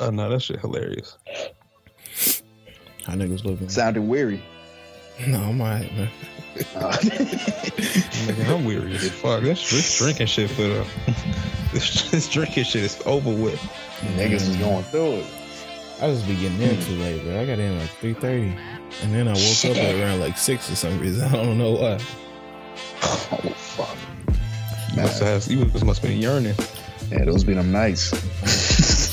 Oh no, that shit hilarious. How niggas living? Sounded weary. No, I'm alright, man. Uh, Nigga, I'm weary as fuck. This, this drinking shit for the this, this drinking shit is over with. niggas is going through it. I just be getting in too late, bro. I got in like three thirty, and then I woke up at around like six for some reason. I don't know why. Oh fuck. Must have you must have been yearning. Yeah, those be them nights.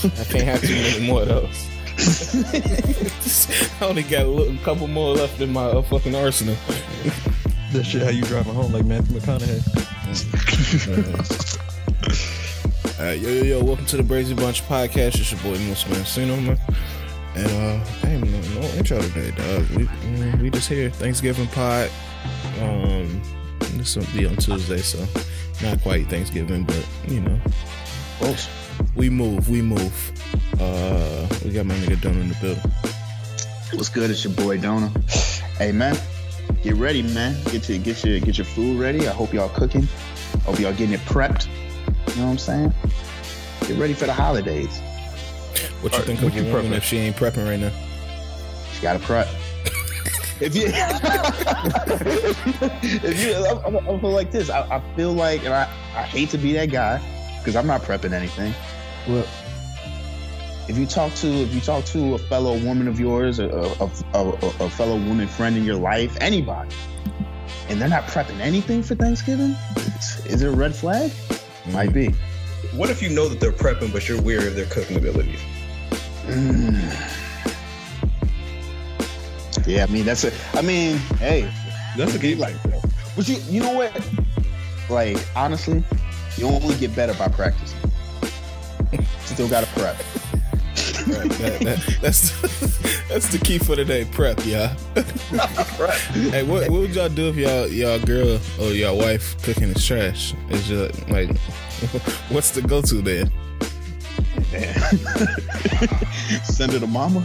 I can't have too many more of those. I only got a little, couple more left in my uh, fucking arsenal. That shit how you driving home like Matthew McConaughey. All right, yo, yo, yo, welcome to the Brazy Bunch podcast. It's your boy Moose Mancino, man. And uh, I ain't no, no intro today, dog. We mm, we just here Thanksgiving pod. Um, this will be on Tuesday, so not quite Thanksgiving, but you know, Close. we move, we move. Uh, we got my nigga Don in the building. What's good? It's your boy Dona. Hey man, get ready, man. Get your get your get your food ready. I hope y'all cooking. Hope y'all getting it prepped. You know what I'm saying? Get ready for the holidays. What you Alright, think of a you woman prepping? if she ain't prepping right now? She gotta prep. if you, if you, I'm, I'm, I feel like this. I, I feel like, and I, I hate to be that guy because I'm not prepping anything. Well, if you talk to, if you talk to a fellow woman of yours, a, a, a, a, a fellow woman friend in your life, anybody, and they're not prepping anything for Thanksgiving, is, is it a red flag? Might be. What if you know that they're prepping, but you're weary of their cooking abilities? Mm. Yeah, I mean that's a. I mean, hey, That's a game like that. But you, you know what? Like honestly, you only get better by practicing. Still got to prep. Right, that, that, that's that's the key for today. Prep, yeah. hey, what, what would y'all do if y'all y'all girl or y'all wife cooking is trash? Is just like, what's the go to there? Send it to mama.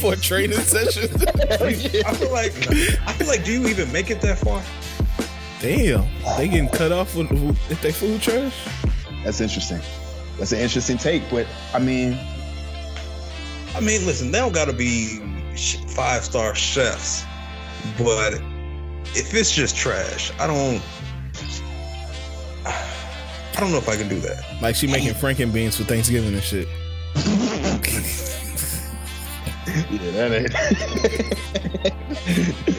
For a training session? I feel like I feel like do you even make it that far? Damn, they getting cut off with, if they food trash. That's interesting. That's an interesting take, but I mean, I mean, listen, they don't got to be five star chefs, but if it's just trash, I don't. I don't know if I can do that. Like she making franken beans for Thanksgiving and shit. yeah, that ain't.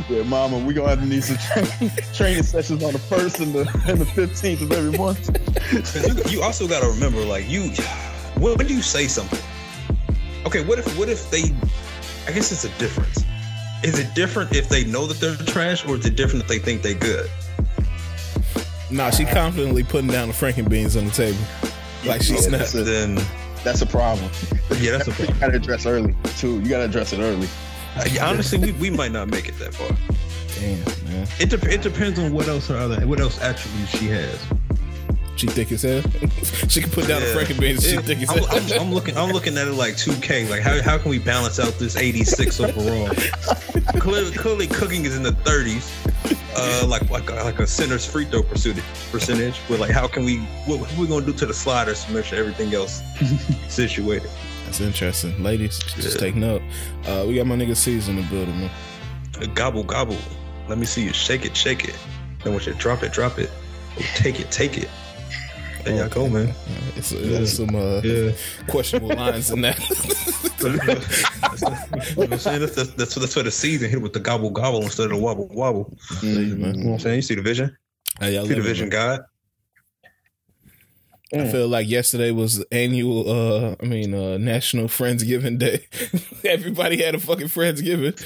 yeah, mama, we gonna have to need some tra- training sessions on the first and the and the fifteenth of every month. you, you also got to remember, like you, when, when do you say something? Okay, what if what if they? I guess it's a difference. Is it different if they know that they're trash, or is it different if they think they good? Nah, she confidently putting down the franken beans on the table. Like she's Yeah, not. that's a- Then That's a problem. yeah, that's a problem. You gotta address early too. You gotta address it early. Uh, yeah, honestly, we, we might not make it that far. Damn, man. It, de- it depends on what else her other what else attributes she has. She thick as hell. she can put down the Yeah. franken beans. She Yeah, thick as I'm, hell. I'm, I'm looking. I'm looking at it like 2K. Like how, how can we balance out this 86 overall? clearly, clearly, cooking is in the 30s. Uh, like like like a center's free throw percentage. Percentage. But like, how can we? What, what we gonna do to the sliders to make sure everything else situated? That's interesting. Ladies, just Yeah. take note. Uh, we got my nigga season in the building, man. Gobble gobble. Let me see you shake it, shake it. Then once you drop it, drop it. Take it, take it. There y'all go, man. It's, there's some uh, Yeah. questionable lines in that. You know what I'm saying? That's, that's, that's, that's for the season. Hit with the gobble gobble instead of the wobble wobble. man. You know what I'm saying? You see the vision? Hey, y'all See the vision, man. God? I feel like yesterday was annual. Uh, I mean, uh, National Friendsgiving Day. Everybody had a fucking Friendsgiving.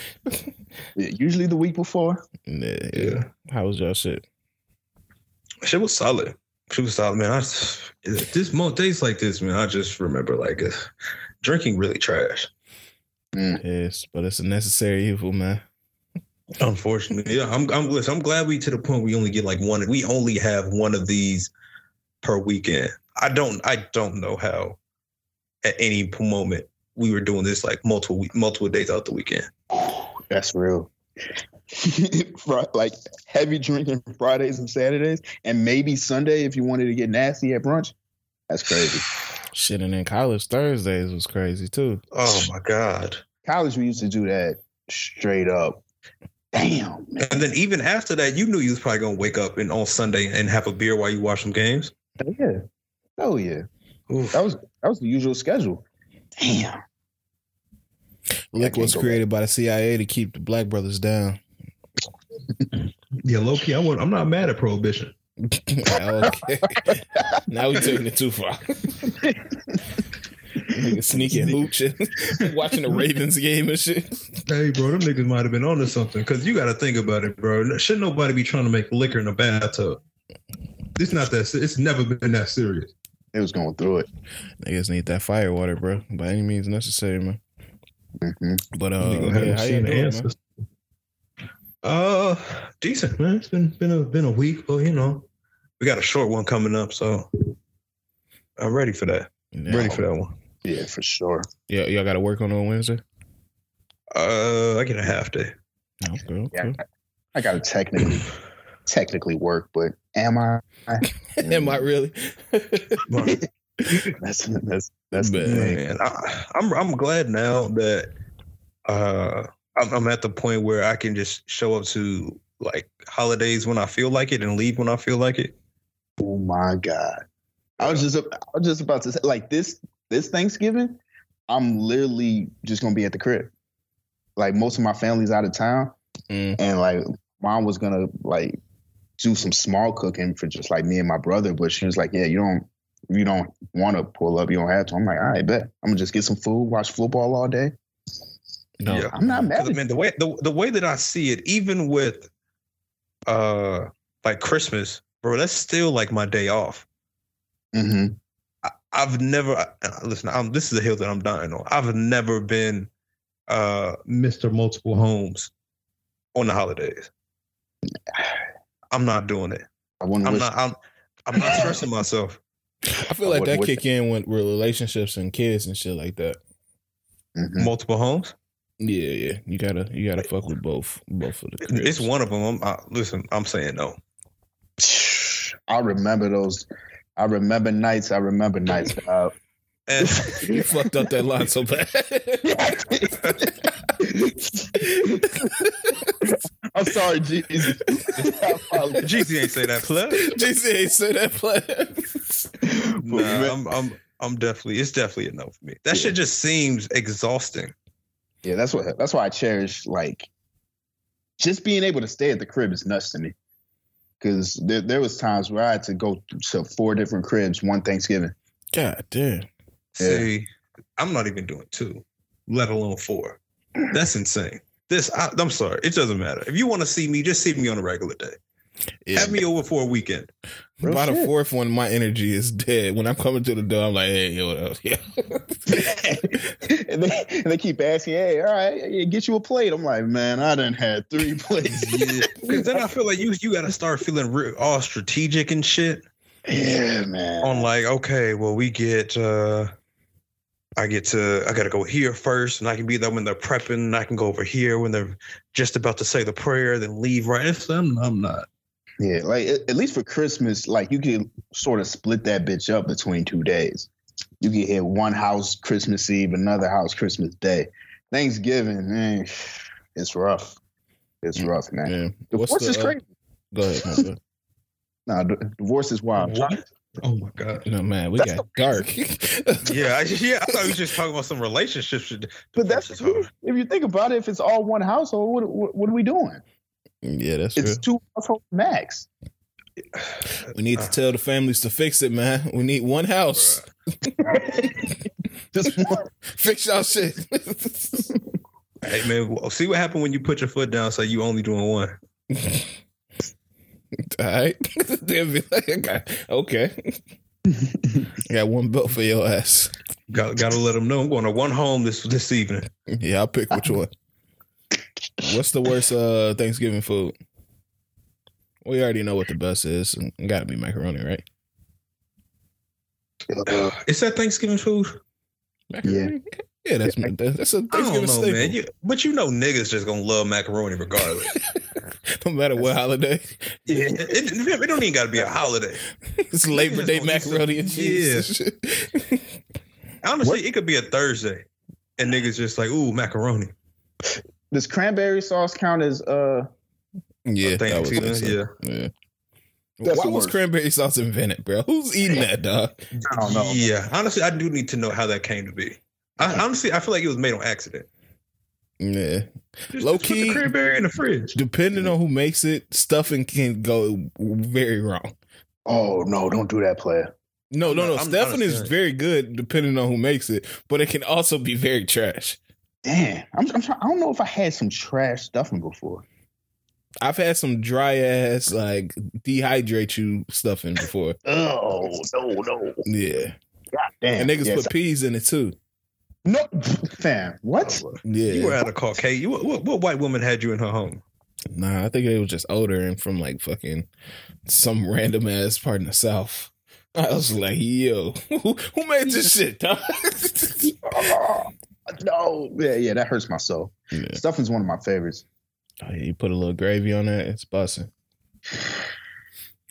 Yeah, usually the week before. Yeah, yeah. Yeah. How was y'all shit? Shit was solid. Shit was solid, man. I this most days like this, man. I just remember like uh, drinking really trash. Yes, but it's a necessary evil, man. Unfortunately, yeah. I'm I'm listen, I'm glad we to the point we only get like one. We only have one of these per weekend. I don't I don't know how at any moment we were doing this like multiple multiple days out the weekend. That's real. Fri- like heavy drinking Fridays and Saturdays, and maybe Sunday if you wanted to get nasty at brunch. That's crazy. Shit, and then college Thursdays was crazy too. Oh my god. College, we used to do that straight up. Damn. Man. And then even after that, you knew you was probably gonna wake up and on Sunday and have a beer while you watch some games. Oh, Yeah. Oh yeah. Oof. That was that was the usual schedule. Damn. Lick was created by the CIA to keep the black brothers down. Yeah, low key. I want, I'm not mad at prohibition. okay. now we're taking it too far. Nigga sneaking hooching, watching the Ravens game and shit. Hey, bro, them niggas might have been onto something. Cause you got to think about it, bro. Should nobody be trying to make liquor in a bathtub? It's not that. It's never been that serious. It was going through it. Niggas need that fire water, bro, by any means necessary, man. hmm But uh, yeah, how you seen doing, man? answers. Uh, decent, man. It's been been a been a week, but you know, We got a short one coming up, so I'm ready for that. Yeah. Ready for that one. Yeah, for sure. Yeah, y'all got to work on on Wednesday. Uh, I get a half day. Okay, okay. Yeah, I gotta technically technically work, but am I? Am I really? That's that's that's the Man. thing. Man, I, I'm I'm glad now that uh I'm, I'm at the point where I can just show up to like holidays when I feel like it and leave when I feel like it. Oh my god! I was just I was just about to say like this this Thanksgiving, I'm literally just gonna be at the crib. Like most of my family's out of town, Mm. and like mom was gonna like do some small cooking for just like me and my brother, but she was like, "Yeah, you don't you don't want to pull up, you don't have to." I'm like, "All right, bet. I'm gonna just get some food, watch football all day." No. Yeah. I'm not mad. I mean, the way the, the way that I see it, even with uh like Christmas, bro, that's still like my day off. hmm I, I've never I- listen. I'm, this is a hill that I'm dying on. I've never been uh Mr. Multiple Homes on the holidays. I'm not doing it. I I'm not. I'm. I'm not stressing myself. I feel like What- that what- kick in with relationships and kids and shit like that. Mhm. Multiple homes. Yeah, yeah. You gotta you gotta fuck with both both of the cribs. It's one of them. I'm, I, listen, I'm saying no. I remember those. I remember nights. I remember nights. Uh, And You fucked up that line so bad. I'm sorry, Jesus. I apologize. GC ain't say that. Plug. JC ain't say that play. Nah, I'm. I'm. I'm definitely. It's definitely a no for me. That shit just seems exhausting. Yeah, that's what. That's why I cherish like just being able to stay at the crib is nuts to me. Because there, there was times where I had to go to four different cribs one Thanksgiving. God damn. Yeah. See, I'm not even doing two, let alone four. That's insane. This. I, I'm sorry. It doesn't matter. If you want to see me, just see me on a regular day. Yeah. Have me over for a weekend. Real By the fourth one, my energy is dead. When I'm coming to the door, I'm like, hey, yo, what up? Yeah. and, they, and they keep asking, "Hey, all right, get you a plate." I'm like, "Man, I done had three plates." Because then I feel like you you got to start feeling re- all strategic and shit. yeah, man. on like, okay, well, we get uh I get to I gotta go here first, and I can be there when they're prepping, and I can go over here when they're just about to say the prayer, then leave right. It's, I'm, I'm not. Yeah, like at, at least for Christmas, like you can sort of split that bitch up between two days. You can hit one house Christmas Eve, another house Christmas Day. Thanksgiving, man, it's rough. It's Mm, rough, man. Yeah. Divorce What's the, is uh, crazy. Go ahead. my bad. No, d- divorce is wild. What? Oh my god. No man, we That's got dark. Yeah, I, yeah. I thought we were just talking about some relationships. But that's Divorce is hard. if you think about it, if it's all one household, what what, what are we doing? Yeah, that's true. It's two households max. We need to tell the families to fix it, man. We need one house. Just one. Fix y'all shit. Hey man, see what happened when you put your foot down. So you only doing one. All right. They'll be like, okay. okay. I got one belt for your ass. Got got to let them know I'm going to one home this this evening. Yeah, I'll pick which one. What's the worst uh Thanksgiving food? We already know what the best is. It gotta be macaroni, right? Uh, Is that Thanksgiving food? Macaroni? Yeah, that's that's a I don't Thanksgiving know, staple. man. You, but you know, niggas just gonna love macaroni regardless. no matter what holiday. Yeah, it, it, it don't even got to be a holiday. It's Labor Day gonna some- macaroni and cheese. and shit. Honestly, it could be a Thursday, and niggas just like, ooh, macaroni. Does cranberry sauce count as uh? Yeah, Thank that was you, like yeah. yeah. That's Why was worst. cranberry sauce invented, bro? Who's eating that, dog? I don't know. Yeah, honestly, I do need to know how that came to be. I, honestly, I feel like it was made on accident. Yeah. Just, Low just put the key- cranberry in the fridge. Depending on who makes it, stuffing can go very wrong. Oh no! Don't do that, player. No, no, No, no. Stuffing is very good depending on who makes it, but it can also be very trash. Damn, I'm, I'm trying. I don't know if I had some trash stuffing before. I've had some dry ass like dehydrate you stuffing before. Oh no, no! Yeah. God Damn, And niggas yes. put peas in it too. no, fam. What? Yeah. You were at a Caucasian. You, what, what, what white woman had you in her home? Nah, I think it was just older and from like fucking some random ass part in the South. I was like, yo, who, who made this shit, dog? Oh, ah. No, yeah, yeah, that hurts my soul. yeah. Stuffing's one of my favorites. Oh, yeah, you put a little gravy on that, it's busting.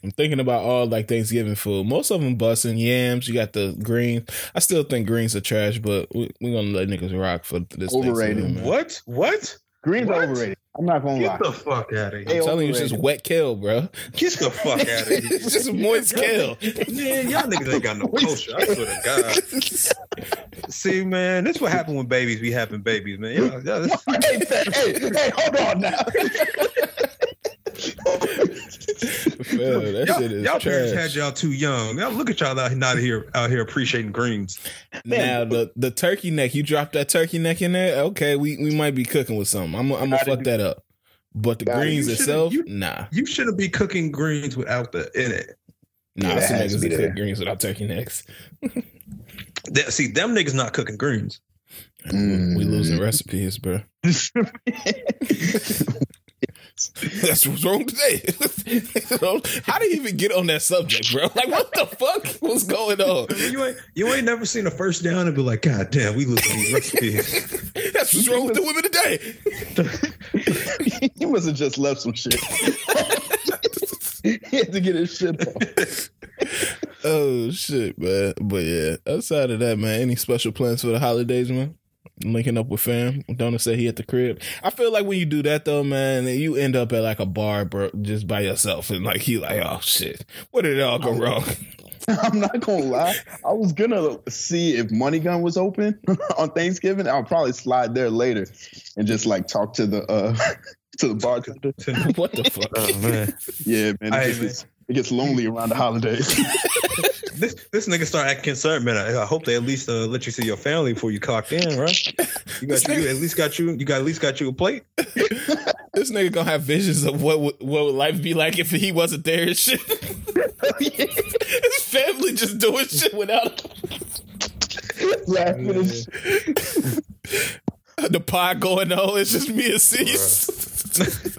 I'm thinking about all like Thanksgiving food. Most of them busting yams. You got the greens. I still think greens are trash, but we, we're gonna let niggas rock for this. Overrated. Thanksgiving. What? What? Greens What? are overrated. I'm not gonna Get lie. the fuck out of here. I'm here. telling you, it's just wet kale, bro. Get the fuck out of here. it's just moist kale. Man, y'all niggas ain't got no culture. I swear to God. See, man, this what happened when babies be having babies, man. Y'all, y'all, this- hey, hey, hey, hold on now. Fam, that y'all, shit is y'all parents had y'all too young. Y'all look at y'all out not here out here appreciating greens. Now the the turkey neck, you drop that turkey neck in there. Okay, we, we might be cooking with something. I'm I'm gonna fuck that up. But the Gotta- greens itself, you- nah, You shouldn't be cooking greens without the in it. nah. Yeah, I that see has to niggas be that cook greens without turkey necks. That- see, them niggas not cooking greens. We losing mm. recipes, bro. That's what's wrong today. How do you even get on that subject, bro? Like, what the fuck? What's going on? You ain't you ain't never seen a first down and be like, God damn, we losing these recipes. That's what's wrong with the women today. he must have just left some shit. he had to get his shit off. Oh shit, man. But yeah, outside of that, man, any special plans for the holidays, man? Linking up with fam. Donna said he at the crib. I feel like when you do that though, man, you end up at like a bar, bro, just by yourself, and like he like, oh shit, what did it all go wrong? I'm not gonna lie. I was gonna see if Money Gun was open on Thanksgiving. I'll probably slide there later and just like talk to the uh to the bartender. what the fuck? oh man. Yeah, man. Hey, man. it's- it gets lonely around the holidays. This this nigga start acting concerned, man. I, I hope they at least uh, let you see your family before you clock in, right? You got you, you at least got you you got at least got you a plate. This nigga gonna have visions of what would, what would life be like if he wasn't there and shit. His family just doing shit without him. Laughing and shit. the pod going on. It's just me and Cease.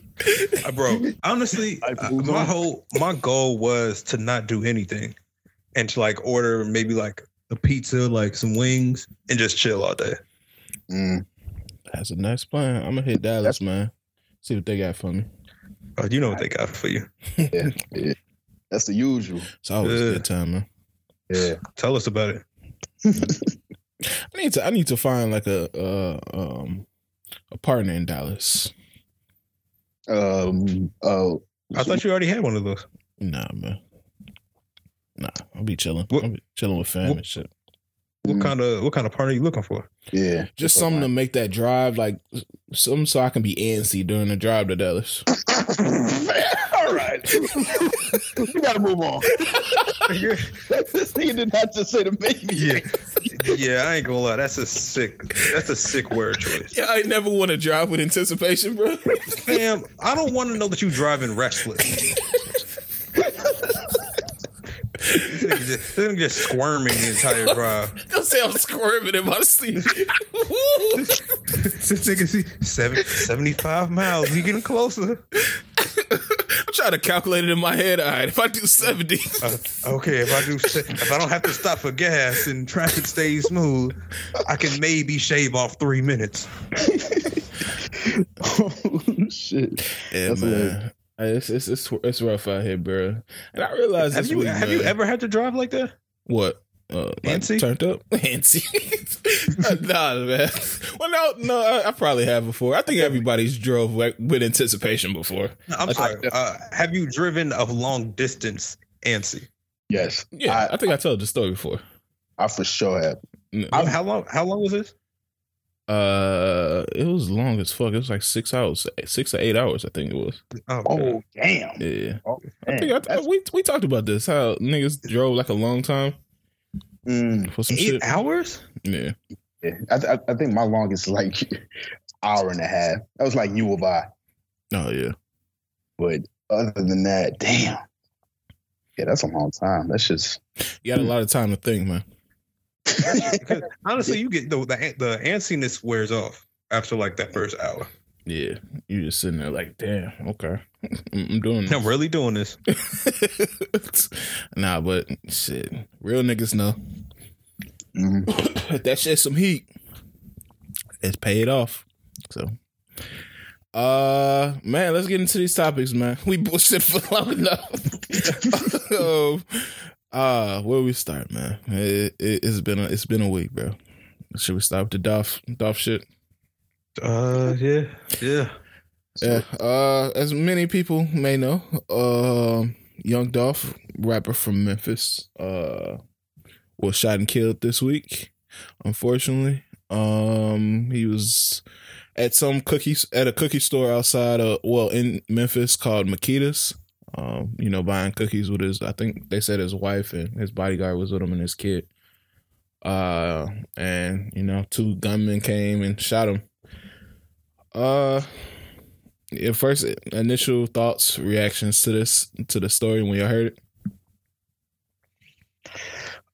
Uh, bro, honestly, I uh, my on. whole my goal was to not do anything and to like order maybe like a pizza, like some wings, and just chill all day. Mm. That's a nice plan. I'm gonna hit Dallas, man. See what they got for me. Oh, you know what they got for you. Yeah, yeah. That's the usual. It's always a good time, man. Yeah. Tell us about it. I need to I need to find like a uh, um a partner in Dallas. Um. Oh. I thought you already had one of those. Nah, man. Nah, I'll be chilling. What- I'll be chilling with fam what- and shit. What Mm. kind of what kind of partner are you looking for? Yeah. Just something to make that drive, like something so I can be antsy during the drive to Dallas. All right. we gotta move on. this nigga did not just say the baby. yeah, yeah. I ain't gonna lie. That's a sick. That's a sick word choice. Yeah, I never want to drive with anticipation, bro. Fam, I don't want to know that you driving restless. this, nigga just, this nigga just squirming the entire drive. Don't say I'm squirming in my seat. This nigga see seven, 75 miles. He getting closer. I'm trying to calculate it in my head. All right, if I do 70, Uh, okay, if I do, if I don't have to stop for gas and traffic stays smooth, I can maybe shave off three minutes. oh shit. yeah, That's man. It's, it's it's it's rough out here, bro. And I realize Have this you week, have man- you ever had to drive like that? what? Uh, like, Antsy? turned up, Antsy. nah, man. Well, no, no, I, I probably have before. I think everybody's drove like, with anticipation before. I'm Okay. sorry. Uh, have you driven a long distance antsy? Yes. Yeah, I, I, think I told the story before. I for sure have. N- I'm- how long? How long was this? Uh, it was long as fuck. It was like six hours, six or eight hours. I think it was. Oh, Oh damn. Yeah, Oh, I think I, we we talked about this. How niggas drove like a long time Mm, for some eight shit. hours? Yeah, yeah. I, th- I think my longest like hour and a half. That was like you or by. oh yeah. But other than that, damn. Yeah, that's a long time. That's just You got a lot of time to think, man. Because honestly, you get the the the antsiness wears off after like that first hour. Yeah, you just sitting there like, damn, okay, I'm I'm doing I'm really doing this. this. nah, but shit, real niggas know mhm. that shit some heat. It's paid off. So, uh, man, let's get into these topics, man. We bullshit for long enough. um, uh, where we start, man? It, it, it's been a, it's been a week, bro. Should we start with the Dolph Dolph shit? Uh, yeah, yeah. Yeah. Uh, as many people may know, um, Young Dolph, rapper from Memphis, uh, was shot and killed this week. Unfortunately, um, he was at some cookies at a cookie store outside of well in Memphis called Makeda's. Um, you know, buying cookies with his. I think they said his wife and his bodyguard was with him and his kid. Uh, and you know, two gunmen came and shot him. Uh, your first initial thoughts, reactions to this, to the story when you heard it.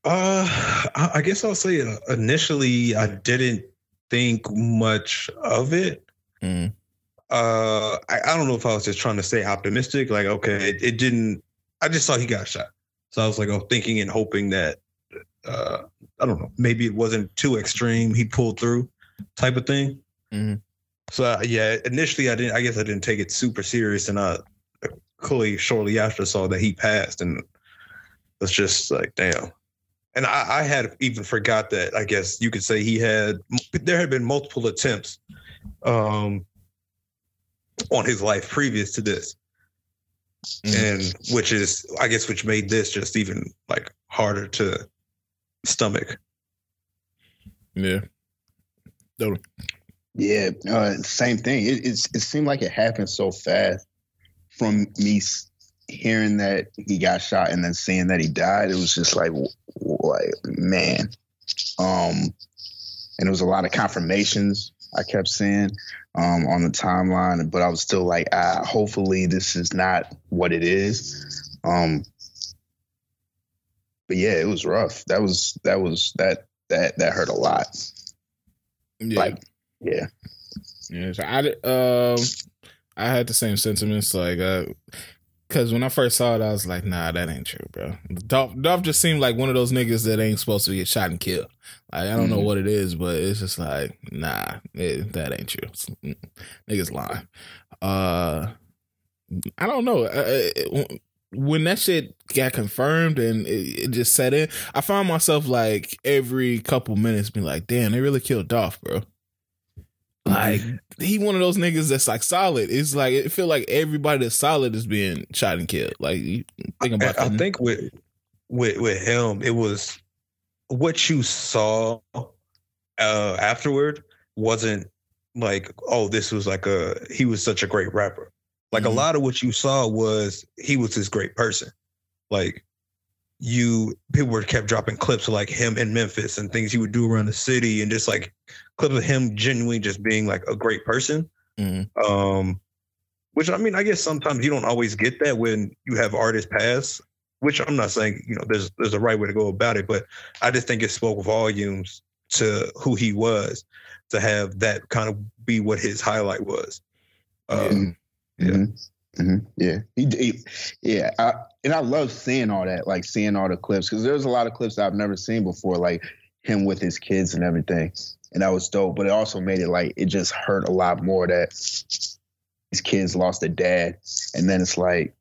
Uh, I I guess I'll say uh, initially I didn't think much of it. Mm, Uh, I, I don't know if I was just trying to stay optimistic. Like, okay, it, it didn't. I just saw he got shot, so I was like, oh, thinking and hoping that, uh, I don't know, maybe it wasn't too extreme. He pulled through, type of thing. Mhm. So uh, yeah, initially I didn't. I guess I didn't take it super serious, and I clearly shortly after saw that he passed, and it's just like, damn. And I, I had even forgot that. I guess you could say he had. There had been multiple attempts, um, on his life previous to this, Mm. and which is, I guess, which made this just even like harder to stomach. yeah. Totally. Yeah, uh, same thing. It, it's it seemed like it happened so fast. From me hearing that he got shot and then seeing that he died, it was just like, like man. Um, and it was a lot of confirmations I kept seeing um, on the timeline, but I was still like, ah, hopefully this is not what it is. Um, but yeah, it was rough. That was that was that that that hurt a lot. Yeah. Like, yeah. Yeah, so I um I had the same sentiments like uh cuz when I first saw it I was like nah that ain't true, bro. Dolph, Dolph just seemed like one of those niggas that ain't supposed to get shot and killed. Like I don't know Mhm. what it is, but it's just like nah, it, that ain't true. It's- niggas lying. Uh I don't know. Uh, it- when that shit got confirmed and it, it just set in, I found myself like every couple minutes being like, "Damn, they really killed Dolph, bro." Like he one of those niggas that's like solid. It's like it feel like everybody that's solid is being shot and killed. Like you think about I, I think with with with him, it was what you saw uh afterward wasn't like, oh, this was like a he was such a great rapper. Like Mhm. a lot of what you saw was he was this great person. Like you people were kept dropping clips of like him in Memphis and things he would do around the city and just like clips of him genuinely just being like a great person. Mhm. Um, which I mean, I guess sometimes you don't always get that when you have artists pass. Which I'm not saying you know there's there's a right way to go about it, but I just think it spoke volumes to who he was to have that kind of be what his highlight was. Um, Yeah. Mm-hmm. hmm Yeah. He, he- yeah. I, and I love seeing all that, like seeing all the clips, because there's a lot of clips I've never seen before, like him with his kids and everything. And that was dope. But it also made it like, it just hurt a lot more that his kids lost a dad. And then it's like,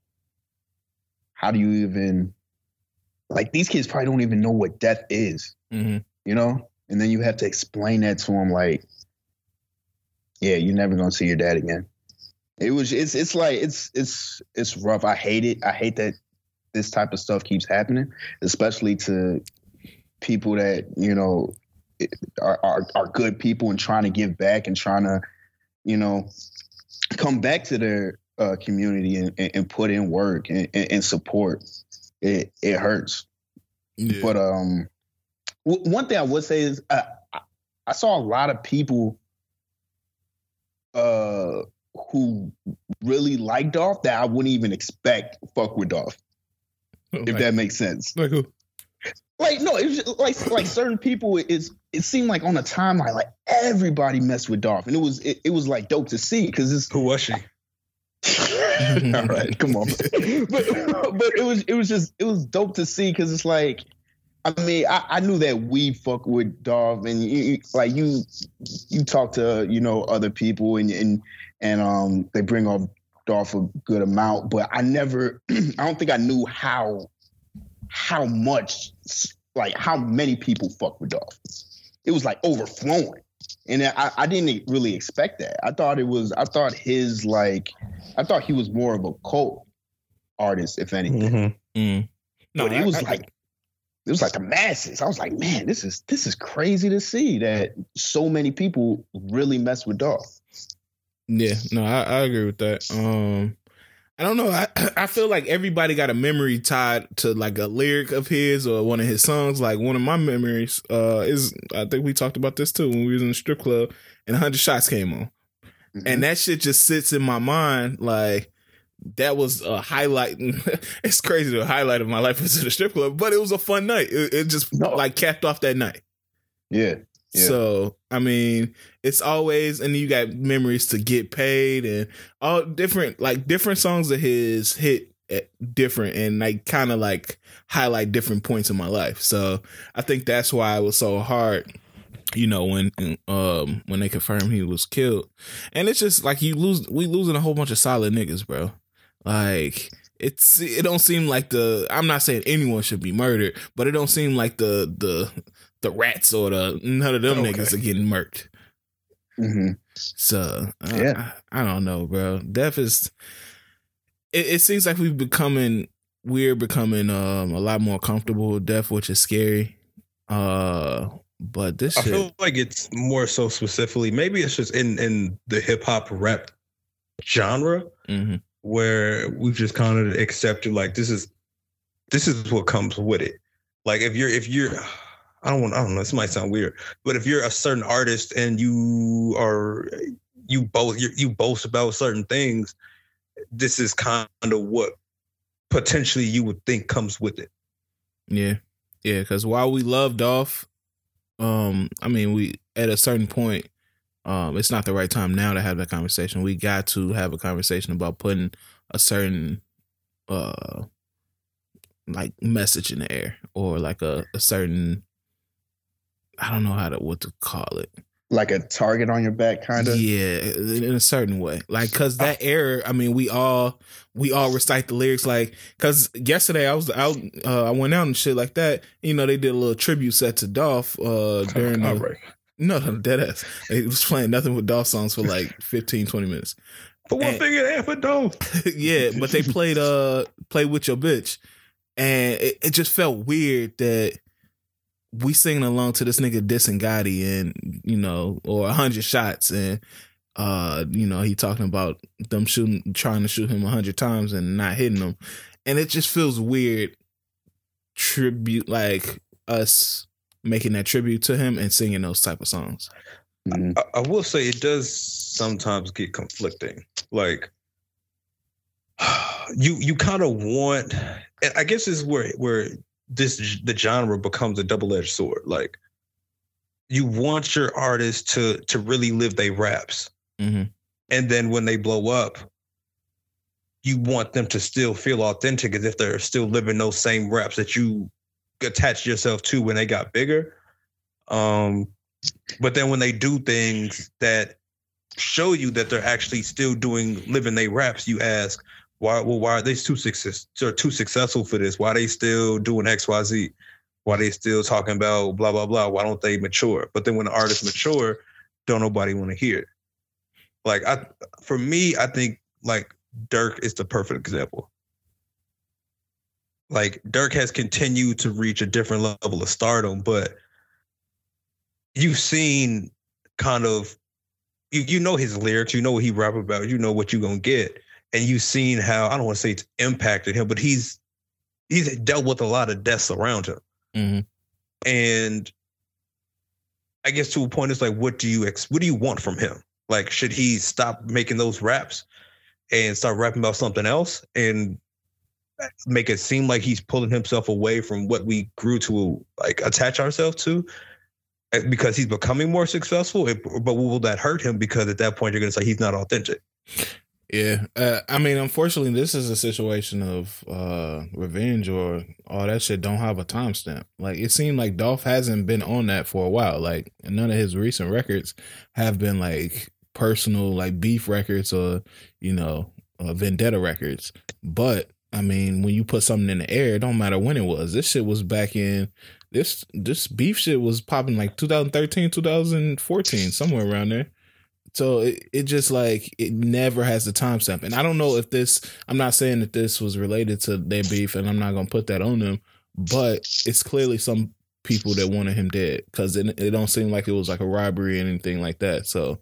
how do you even, like these kids probably don't even know what death is, hmm you know? And then you have to explain that to them like, yeah, you're never gonna see your dad again. It was it's it's like it's it's it's rough. I hate it. I hate that this type of stuff keeps happening, especially to people that, you know, are, are, are good people and trying to give back and trying to, you know, come back to their uh, community and, and, put in work and, and, support. It it hurts. Yeah. But um, w- one thing I would say is uh, I, I saw a lot of people uh who really liked Dolph that I wouldn't even expect fuck with Dolph, oh, if like, that makes sense. like who? Like no, it was just, like like certain people is it seemed like on the timeline like everybody messed with Dolph, and it was it, it was like dope to see because it's Who was she? all right, come on. but but it was it was just it was dope to see because it's like I mean I, I knew that we fuck with Dolph and you, you- like you you talk to you know other people and and and um they bring up Dolph a good amount, but I never I don't think I knew how how much like how many people fuck with Dolph. It was like overflowing. And I, I didn't really expect that. I thought it was I thought his like I thought he was more of a cult artist, if anything. Mm. No, but it was I- like it was like the masses. I was like, man, this is this is crazy to see that so many people really mess with Dolph. Yeah, no, I, I agree with that. Um, I don't know. I I feel like everybody got a memory tied to like a lyric of his or one of his songs. Like one of my memories uh is I think we talked about this too when we was in the strip club and hundred shots came on, and that shit just sits in my mind like. That was a highlight. it's crazy. The highlight of my life was at the strip club, but it was a fun night. It, it just No. like capped off that night. yeah, Yeah. So I mean, it's always and you got memories to get paid and all different like different songs of his hit different and like kind of like highlight different points in my life. So I think that's why it was so hard. You know when um when they confirmed he was killed, and it's just like you lose we losing a whole bunch of solid niggas, bro. Like it's it don't seem like the I'm not saying anyone should be murdered, but it don't seem like the the the rats or the none of them Okay. niggas are getting murked. hmm So I- Yeah. I, I don't know, bro. Death is. It, it seems like we've becoming we're becoming um a lot more comfortable with death, which is scary. Uh, but this I shit, feel like it's more so specifically. Maybe it's just in in the hip hop rap genre Mhm. Where we've just kind of accepted like this is this is what comes with it. Like if you're if you're I don't want I don't know, this might sound weird, but if you're a certain artist and you are you both you boast about certain things, this is kind of what potentially you would think comes with it. yeah, yeah. Because while we loved off um, I mean, we at a certain point, um, it's not the right time now to have that conversation. We got to have a conversation about putting a certain, uh, like message in the air or like a, a certain I don't know how to what to call it. Like a target on your back, kind of. Yeah, in a certain way. Like cuz that era, I mean, we all we all recite the lyrics like cuz yesterday I was out uh, I went out and shit like that. You know, they did a little tribute set to Dolph uh during the right. No, no, dead ass. They was playing nothing but Dolph songs for like 15 20 minutes. Put one And- finger in for dough. yeah, but they played uh play with your bitch, and it, it just felt weird that we singing along to this nigga dissing Gotti and you know or a hundred shots and uh you know he talking about them shooting trying to shoot him a hundred times and not hitting him, and it just feels weird tribute like us making that tribute to him and singing those type of songs. Mhm. I, I will say it does sometimes get conflicting. Like you you kind of want and I guess this is where where this the genre becomes a double-edged sword. Like you want your artist to to really live their raps. hmm And then when they blow up, you want them to still feel authentic as if they're still living those same raps that you attached yourself to when they got bigger. Um, but then when they do things that show you that they're actually still doing living their raps, you ask, Why? Well, why are they too success? Are too successful for this? Why are they still doing X, Y, Z? Why they still talking about blah blah blah? Why don't they mature? But then when the artists mature, don't nobody want to hear it. Like I, for me, I think like Durk is the perfect example. Like Durk has continued to reach a different level of stardom, but you've seen kind of you you know his lyrics, you know what he rap about, you know what you're gonna get, and you've seen how I don't want to say it's impacted him, but he's he's dealt with a lot of deaths around him, hmm and I guess to a point, it's like, what do you ex- what do you want from him? Like, should he stop making those raps and start rapping about something else? And make it seem like he's pulling himself away from what we grew to like attach ourselves to? Because he's becoming more successful, but will that hurt him? Because at that point, you're going to say he's not authentic. Yeah, uh, I mean, unfortunately, this is a situation of uh revenge or all that shit don't have a timestamp. Like it seemed like Dolph hasn't been on that for a while. Like none of his recent records have been like personal, like beef records or you know uh, vendetta records. But I mean, when you put something in the air, it don't matter when it was. This shit was back in this this beef shit was popping like 2013, 2014, somewhere around there. So it, it just like it never has the timestamp. And I don't know if this I'm not saying that this was related to their beef and I'm not gonna put that on them, but it's clearly some people that wanted him dead because it, it don't seem like it was like a robbery or anything like that. So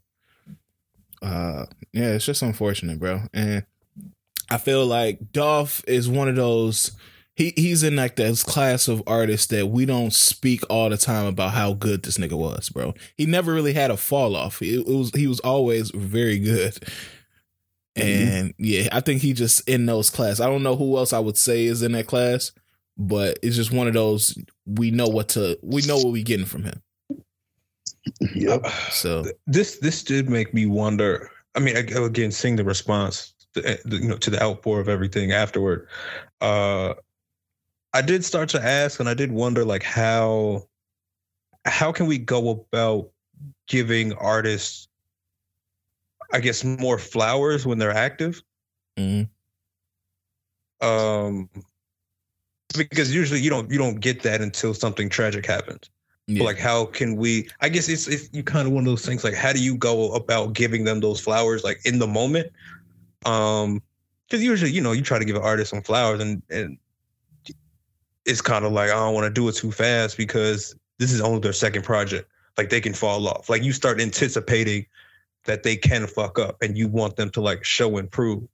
uh yeah, it's just unfortunate, bro. And I feel like Dolph is one of those he he's in like this class of artists that we don't speak all the time about how good this nigga was, bro. He never really had a fall off. It, it was he was always very good. Mm-hmm. And yeah, I think he just in those class. I don't know who else I would say is in that class, but it's just one of those we know what to we know what we getting from him. Yep. So this this did make me wonder. I mean, again, seeing the response, the- you know, to the outpour of everything afterward, uh, I did start to ask, and I did wonder, like how how can we go about giving artists, I guess, more flowers when they're active? mhm. Um, because usually you don't you don't get that until something tragic happens. yeah. Like how can we i guess it's, it's you kind of one of those things like how do you go about giving them those flowers like in the moment um because usually you know you try to give an artist some flowers and and it's kind of like i don't want to do it too fast because this is only their second project. Like they can fall off. Like you start anticipating that they can fuck up and you want them to like show and prove.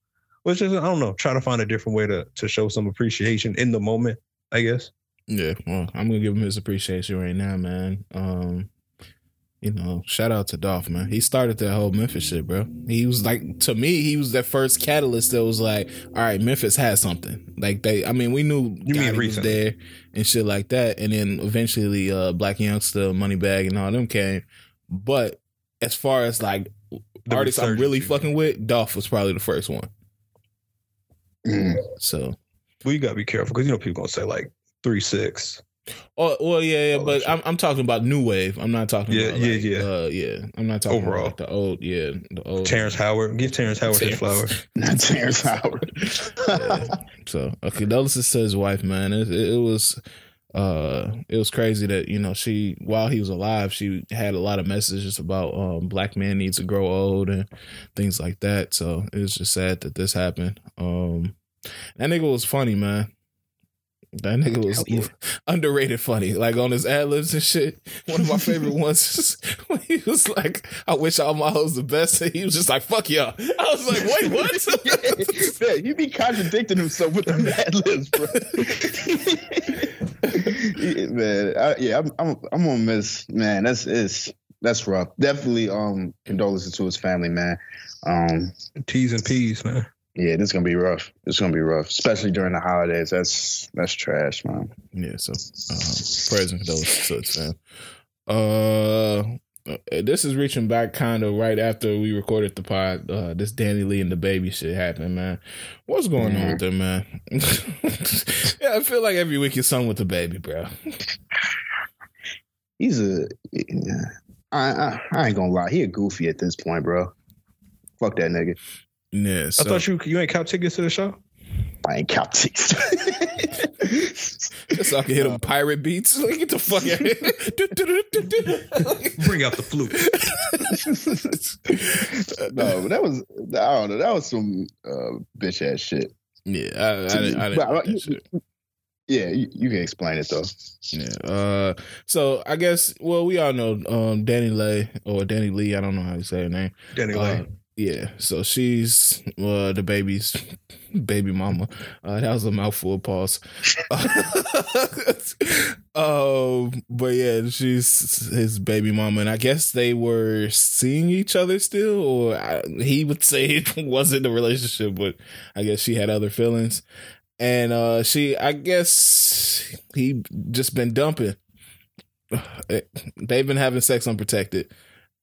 Which is i don't know try to find a different way to to show some appreciation in the moment i guess. Yeah, well, I'm gonna give him his appreciation right now, man. Um, you know, shout out to Dolph, man. He started that whole Memphis shit, bro. He was like, to me, he was that first catalyst that was like, all right, Memphis has something. Like they, I mean, we knew You mean was there and shit like that, and then eventually, uh, Blac Youngsta, Moneybagg, and all them came. But as far as like The artists I'm really resurgence, fucking with, Dolph was probably the first one. Mm. So. well you gotta be careful because you know people gonna say like three six Oh well, yeah, yeah, but. I'm I'm talking about new wave. I'm not talking Yeah, about yeah, like, yeah. uh, yeah. I'm not talking Overall. about like the old, yeah, the old Terrence Howard. Give Terrence Howard his Terrence. flower. Not Terrence Howard. Yeah. So, uh, condolences to his wife, man. It, it, it was, uh, it was crazy that you know she, while he was alive, she had a lot of messages about um black men need to grow old and things like that. So it was just sad that this happened. Um, that nigga was funny, man. That nigga was yeah. underrated funny, like on his ad libs and shit. One of my favorite ones is when he was like, "I wish all my hoes the best," and he was just like, "Fuck y'all." I was like, "Wait, what?" yeah, he be contradicting himself with the mad libs, bro. Yeah, man, I, yeah, I'm, I'm, I'm gonna miss. Man, that's it's that's rough. Definitely, um, condolences to his family, man. Um, T's and P's, man. Yeah, this is gonna be rough. Is gonna be rough, especially during the holidays. That's that's trash, man. Yeah, so um, prayers and condolences to fam. Uh, uh, this is reaching back kind of right after we recorded the pod. Uh, this DaniLeigh and DaBaby shit happened, man. What's going on with them, man? yeah, I feel like every week is something with DaBaby, bro. He's a. I, I I ain't gonna lie. He a goofy at this point, bro. Fuck that nigga. Yeah, so, I thought you you ain't count tickets to the show. I ain't count tickets. just so I can hit them pirate beats. Like, get the fuck out of here. Bring out the flute. no, but that was I don't know. That was some uh, bitch ass shit. Yeah, I, I, To didn't, I didn't But, like uh, that shit. Yeah, you, you can explain it though. Yeah. Uh, so I guess well we all know um Danny Lay or DaniLeigh. I don't know how you say her name. Danny Uh, Lane. Yeah. So she's uh DaBaby's baby mama. Uh, that was a mouthful. Of pause. um, but yeah, she's his baby mama, and I guess they were seeing each other still, or I, he would say it wasn't a relationship, but I guess she had other feelings, and uh, she, I guess he just been dumping. They've been having sex unprotected.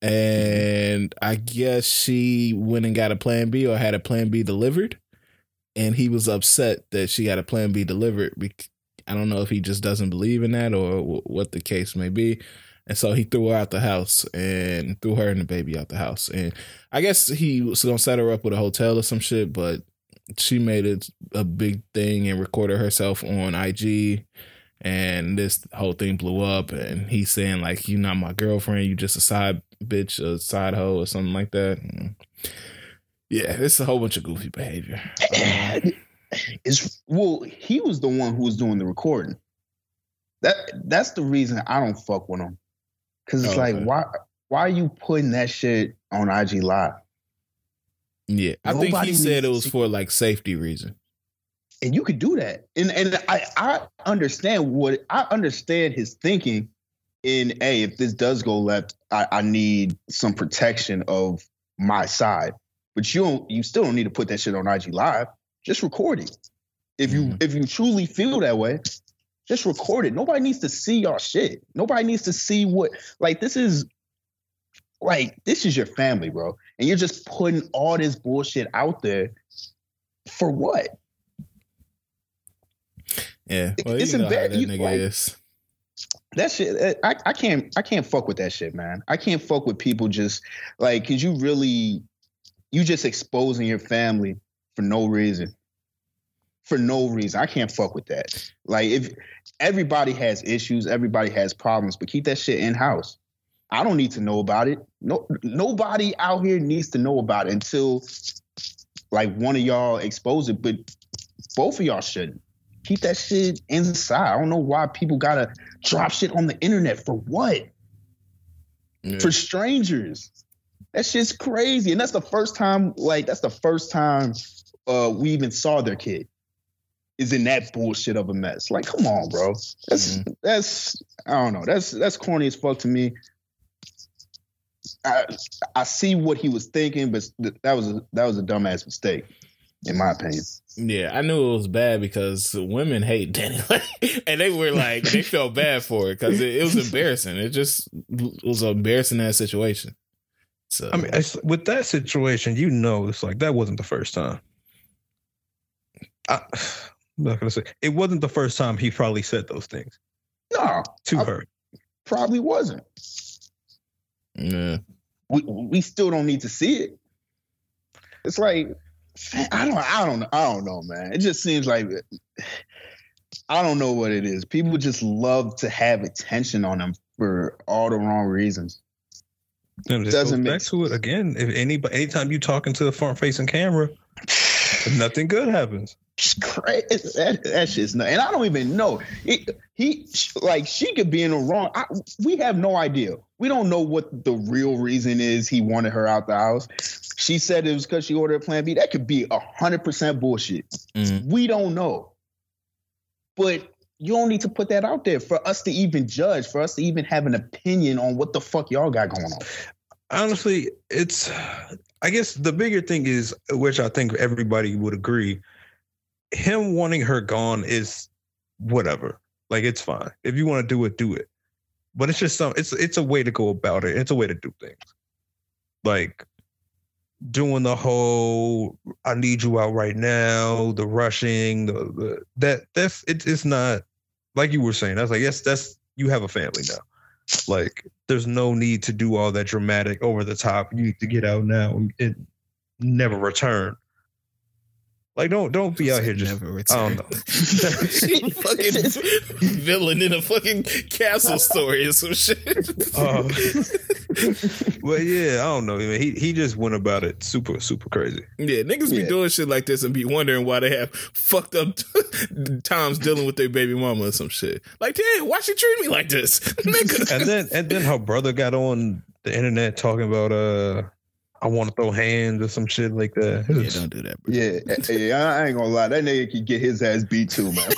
And I guess she went and got a plan B or had a plan B delivered. And he was upset that she got a plan B delivered. I don't know if he just doesn't believe in that or what the case may be. And so he threw her out the house and threw her and the baby out the house. And I guess he was going to set her up with a hotel or some shit, but she made it a big thing and recorded herself on IG. And this whole thing blew up. And he's saying, like, you're not my girlfriend. You just a side bitch, a side hoe, or something like that. Yeah, it's a whole bunch of goofy behavior. Um, It's well, he was the one who was doing the recording. That that's the reason I don't fuck with him. Cause it's Oh, like why why are you putting that shit on IG Live? yeah, I think he said it was for like safety reason. And you could do that. And and I I understand what I understand his thinking in a if this does go left, I, I need some protection of my side. But you don't you still don't need to put that shit on IG Live. Just record it. If you Mhm. if you truly feel that way, just record it. Nobody needs to see your shit. Nobody needs to see what like this is like this is your family, bro. And you're just putting all this bullshit out there for what? Yeah, well, it's you know how embar- you- nigga like- is. That shit eh, I, I can't i can't fuck with that shit man. I can't fuck with people just like because you really you just exposing your family for no reason. For no reason. I can't fuck with that. Like if everybody has issues everybody has problems but keep that shit in house i don't need to know about it. No nobody out here needs to know about it until like one of y'all expose it but both of y'all shouldn't keep that shit inside i don't know why people gotta drop shit on the internet for what? Yeah. For strangers. That shit's crazy. And that's the first time, like, that's the first time uh we even saw their kid. Is in that bullshit of a mess. Like, come on, bro. That's that's I don't know. That's that's corny as fuck to me. I I see what he was thinking, but th- that was a that was a dumbass mistake, in my opinion. Yeah, I knew it was bad because women hate Danny Lay, and they were like they felt bad for it because it, it was embarrassing. It just it was an embarrassing ass situation. So I mean, with that situation, you know, it's like that wasn't the first time. I, I'm not gonna say it wasn't the first time he probably said those things No, to I- her. probably wasn't. yeah, we we still don't need to see it. It's like I don't I don't know I don't know, man. It just seems like I don't know what it is. People just love to have attention on them for all the wrong reasons. And it Doesn't goes make back to it again. If anybody, anytime you talking to the front facing camera, nothing good happens. It's crazy. That, that shit's not, and I don't even know. It, he like she could be in the wrong. I, we have no idea. We don't know what the real reason is. He wanted her out the house. She said it was because she ordered Plan B. That could be a hundred percent bullshit. Mhm. We don't know. But you don't need to put that out there for us to even judge, for us to even have an opinion on what the fuck y'all got going on. Honestly, it's. I guess the bigger thing is, which I think everybody would agree, him wanting her gone is whatever. Like it's fine if you want to do it, do it. But it's just some. It's it's a way to go about it. It's a way to do things. Like doing the whole "I need you out right now," the rushing, the, the that that's it, it's not like you were saying. I was like yes, that's you have a family now. Like there's no need to do all that dramatic over the top. You need to get out now. and never return. Like don't don't be out here just Never I don't know. She fucking villain in a fucking castle story or some shit. Uh, but yeah, I don't know. Man. He he just went about it super super crazy. Yeah, niggas be Yeah. doing shit like this and be wondering why they have fucked up times dealing with their baby mama or some shit. Like, damn, why she treat me like this, nigga? And then and then her brother got on the internet talking about uh I want to throw hands or some shit like that. It yeah, was- don't do that, bro. Yeah, eh, yeah, I ain't gonna lie. That nigga could get his ass beat too, man.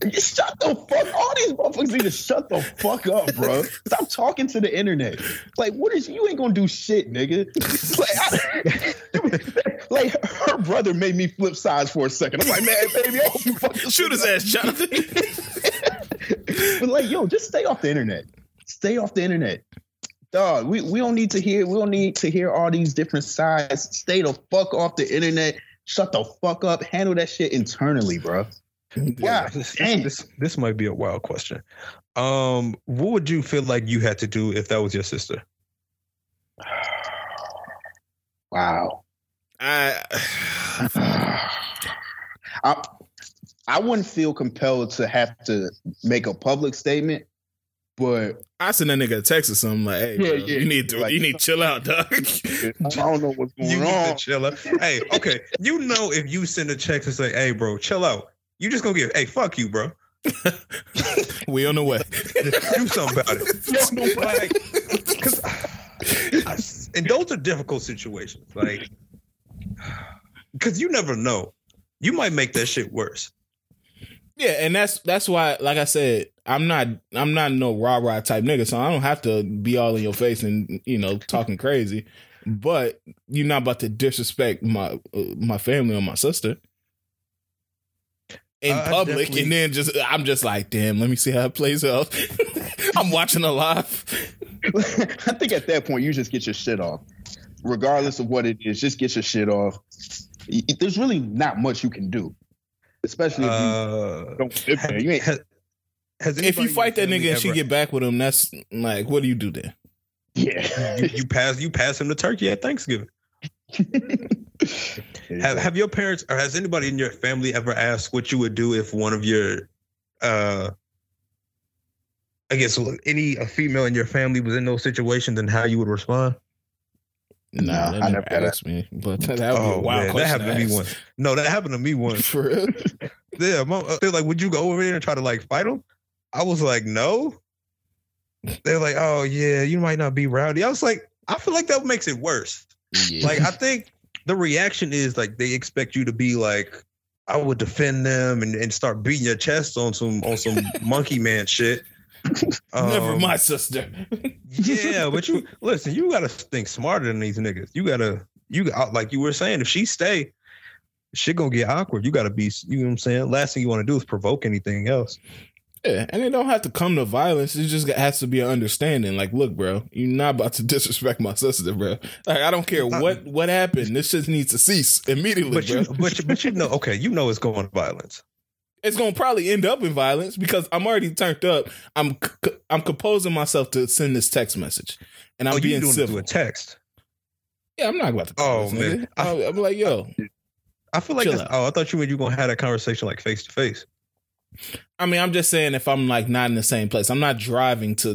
shut the fuck. All these motherfuckers need to shut the fuck up, bro. Stop talking to the internet. Like, what is you ain't gonna do shit, nigga. Like, I, like her brother made me flip sides for a second. I'm like, man, baby, I hope you fucking Shoot his ass, Jonathan. but like, yo, just stay off the internet. Stay off the internet. Dog, we, we don't need to hear we don't need to hear all these different sides. Stay the fuck off the internet. Shut the fuck up. Handle that shit internally, bro. Yeah, this, damn. this this might be a wild question. Um, what would you feel like you had to do if that was your sister? Wow. I, I I wouldn't feel compelled to have to make a public statement, but I send that nigga a text or something like, "Hey, Yeah, bro, yeah. you need to Like- you need to chill out, dog." I don't know what's You going need to on. chill out. hey, okay. You know if you send a text and say, "Hey, bro, chill out," you just gonna give, "Hey, fuck you, bro." we on the way. do something about it. like, because, and those are difficult situations. Like, because you never know, you might make that shit worse. Yeah, and that's that's why, like I said, I'm not I'm not no rah rah type nigga, so I don't have to be all in your face and you know talking crazy. But you're not about to disrespect my uh, my family or my sister in Uh, public, and then just I'm just like, damn, let me see how it plays out. I'm watching a live. I think at that point you just get your shit off, regardless of what it is. Just get your shit off. There's really not much you can do, especially if you Uh, don't live there. You ain't. has, has If you fight that nigga family and she get back with him, that's like, what do you do then? Yeah. you, you pass you pass him the turkey at Thanksgiving. Have have your parents or has anybody in your family ever asked what you would do if one of your uh I guess any a female in your family was in those situations and how you would respond? No, Nah, they I never never asked me, but that would be a Oh wild man, that happened to me once. No, that happened to me once. For real? Yeah, mom, uh, they're like, "Would you go over there and try to like fight them?" I was like, "No." They're like, "Oh yeah, you might not be rowdy." I was like, "I feel like that makes it worse." Yeah. Like, I think the reaction is like they expect you to be like, "I would defend them" and, and start beating your chest on some on some monkey man shit. Never Um, my sister. Yeah, but you listen. You gotta think smarter than these niggas. You gotta you got like you were saying. If she stay, shit gonna get awkward. You gotta be. You know what I'm saying. Last thing you want to do is provoke anything else. Yeah, and it don't have to come to violence. It just has to be an understanding. Like, look, bro, you're not about to disrespect my sister, bro. Like, I don't care what what happened. This shit needs to cease immediately, But bro. you, but you, but you know, okay, you know it's going to violence. It's gonna probably end up in violence because I'm already turned up. I'm c- I'm composing myself to send this text message, and I'm oh, being doing civil. a text? Yeah, I'm not about to. Oh, man. I, I'm like, yo, I feel like Chill that's, out. oh, I thought you were you gonna have that conversation like face to face. I mean, I'm just saying if I'm like not in the same place, I'm not driving to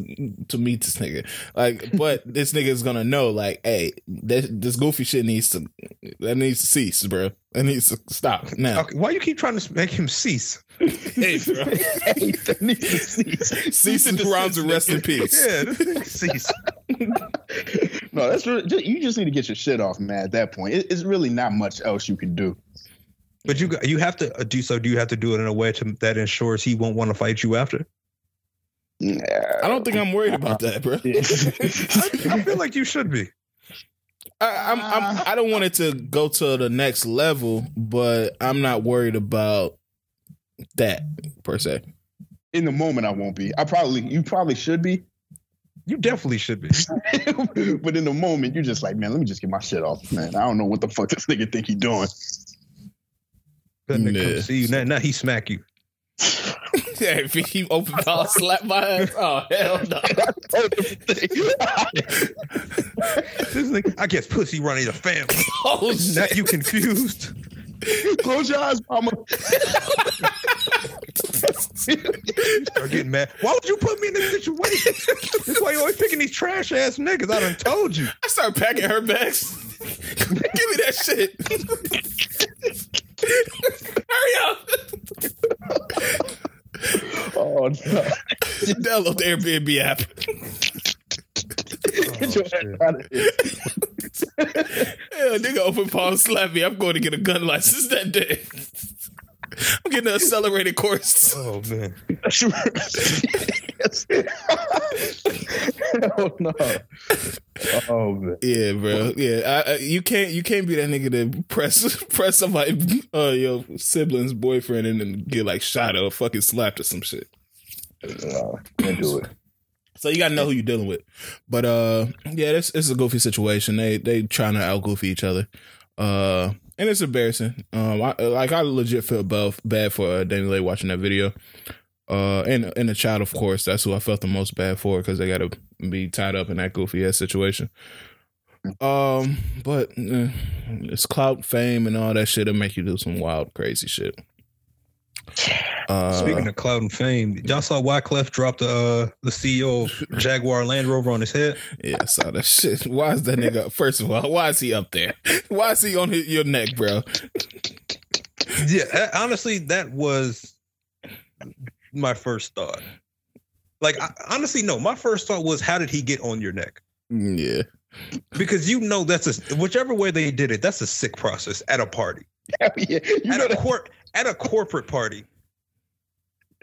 to meet this nigga. Like, but this nigga is gonna know, like, hey, this, this goofy shit needs to that needs to cease, bro. That needs to stop now. Okay, why you keep trying to make him cease? Hey, bro. Hey, that needs to cease. Cease and rhymes and rest in peace. Yeah, this nigga cease. No, that's really, ju- you just need to get your shit off, man. At that point, it, it's really not much else you can do. But you you have to uh, do so. Do you have to do it in a way to, that ensures he won't want to fight you after? I don't think I'm worried about that, bro. I, I feel like you should be. I, I'm, I'm I don't want it to go to the next level, but I'm not worried about that per se. In the moment, I won't be. I probably, you probably should be, You definitely should be. but in the moment, you're just like, man, let me just get my shit off, man. I don't know what the fuck this nigga think he doing. That nigga Yeah. come see you now. Now he smack you. Yeah, if he open mouth slap my ass, oh hell no. This nigga, I guess pussy running the family. Oh Now you confused? Close your eyes, mama. Start getting mad. Why would you put me in this situation? That's why you always picking these trash ass niggas. I done told you. I start packing her bags. Give me that shit. Hurry up! Oh no. Download the Airbnb app. Get your ass out of here. Yeah, nigga open palm slap me. I'm going to get a gun license that day. I'm getting an accelerated course. Oh man. Hell no. Oh man. Yeah, bro. Yeah, I, I, you can't you can't be that nigga to press press somebody uh your sibling's boyfriend and then get like shot or fucking slapped or some shit. No, can't do it. So you gotta know who you're dealing with. But uh yeah, this, this is a goofy situation. They they trying to out goofy each other. Uh and it's embarrassing. Um I like I legit feel bad, bad for uh, Danny watching that video. Uh and and the child of course, that's who I felt the most bad for because they gotta be tied up in that goofy ass situation. Um, but eh, it's clout, fame, and all that shit. It make you do some wild, crazy shit. Uh, Speaking of cloud and fame, y'all saw Wyclef drop the uh, the CEO of Jaguar Land Rover on his head. Yeah, I saw that shit. Why is that nigga? First of all, why is he up there? Why is he on his, your neck, bro? Yeah, honestly, that was my first thought. Like, I, honestly, no. My first thought was, how did he get on your neck? Yeah, Because you know that's a whichever way they did it, that's a sick process at a party, yeah, you at know a that. court, at a corporate party.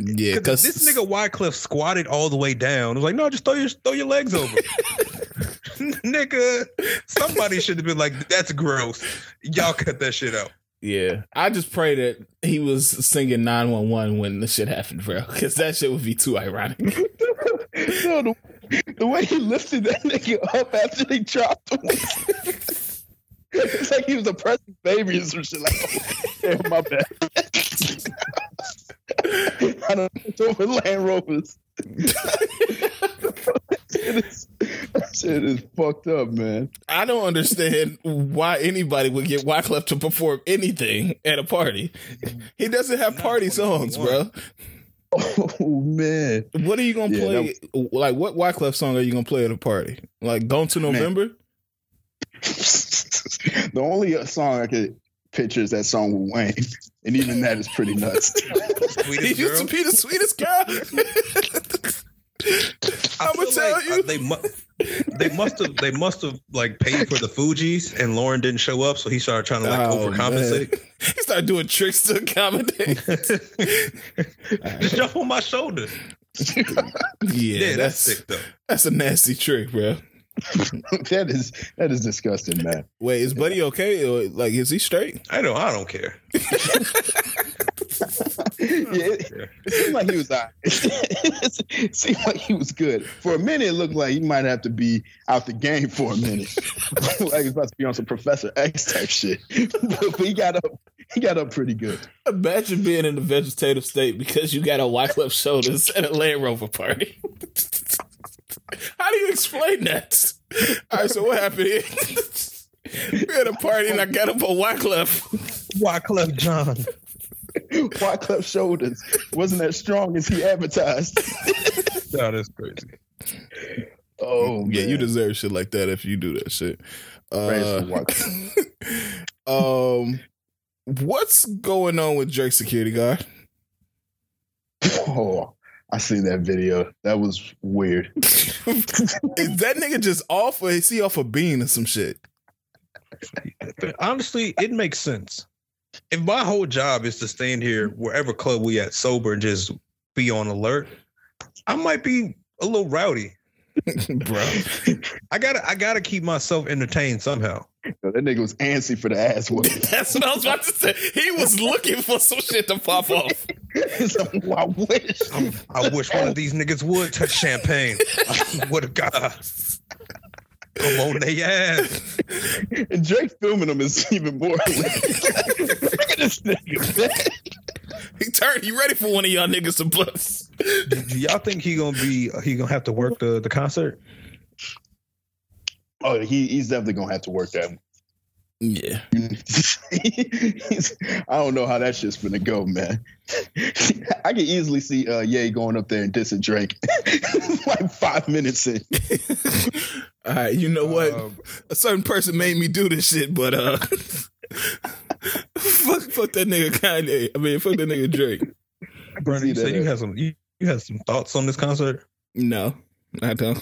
yeah. Because this nigga Wyclef squatted all the way down. It was like, no, just throw your throw your legs over. nigga, somebody should have been like, that's gross. Y'all cut that shit out. Yeah, I just pray that he was singing nine one one when the shit happened, bro. Because that shit would be too ironic. No, the, the way he lifted that nigga up after they dropped him. it's like he was a precious baby or some shit. Like, oh, yeah, my bad. I don't know. It's over Land Rovers. shit, is, that shit is fucked up, man. I don't understand why anybody would get Wyclef to perform anything at a party. He doesn't have party songs, bro. Oh man. What are you gonna Yeah, play? like, what Wyclef song are you gonna play at a party? Like, "Gone to Man. November"? the only uh, song I could picture is that song with Wayne, and even that is pretty nuts. He Sweetest used to be the sweetest guy. I I'ma tell like, you. uh, they mu- they must have they must have like paid for the Fugees and Lauren didn't show up, so he started trying to like Oh, overcompensate. he started doing tricks to accommodate. Just jump on my shoulder. Yeah, Yeah, that's, that's sick though. that's a nasty trick, bro. that is that is disgusting, man. Wait, is Buddy okay? Or like, is he straight? I know. I don't care. yeah, it, it seemed like he was. all right. it seemed like he was good for a minute. It looked like he might have to be out the game for a minute, like he's about to be on some Professor X type shit. but, but he got up. He got up pretty good. Imagine being in a vegetative state because you got a Wyclef shoulders at a Land Rover party. How do you explain that? All right, so what happened here? We're at a party and I got up on Wyclef. Wyclef Jean. Wyclef shoulders wasn't as strong as he advertised. No, that's crazy. Oh Yeah, man. you deserve shit like that if you do that shit. Praise Uh, um, what's going on with Drake security guard? Oh, I seen that video. That was weird. Is that nigga just off or is he off a bean or some shit? Honestly, it makes sense. If my whole job is to stand here wherever club we at sober and just be on alert, I might be a little rowdy. Bro. I gotta I gotta keep myself entertained somehow. That nigga was antsy for the ass whooping. That's what I was about to say. He was looking for some shit to pop off. So, I wish. I'm, I wish one of these niggas would touch champagne. What a god. Come on, they ass. And Drake filming him is even more. hilarious. Look at this nigga. man. He turned. He ready for one of y'all niggas to bust. Do y'all think he gonna be he gonna have to work the, the concert? Oh, he, he's definitely gonna have to work that. Yeah. I don't know how that shit's gonna go, man. I can easily see uh Ye going up there and dissing Drake like five minutes in. All right, you know what? Um, a certain person made me do this shit, but uh, fuck, fuck that nigga Kanye. I mean, fuck that nigga Drake. Brandon, you see said you had some you, you had some thoughts on this concert. No, I don't.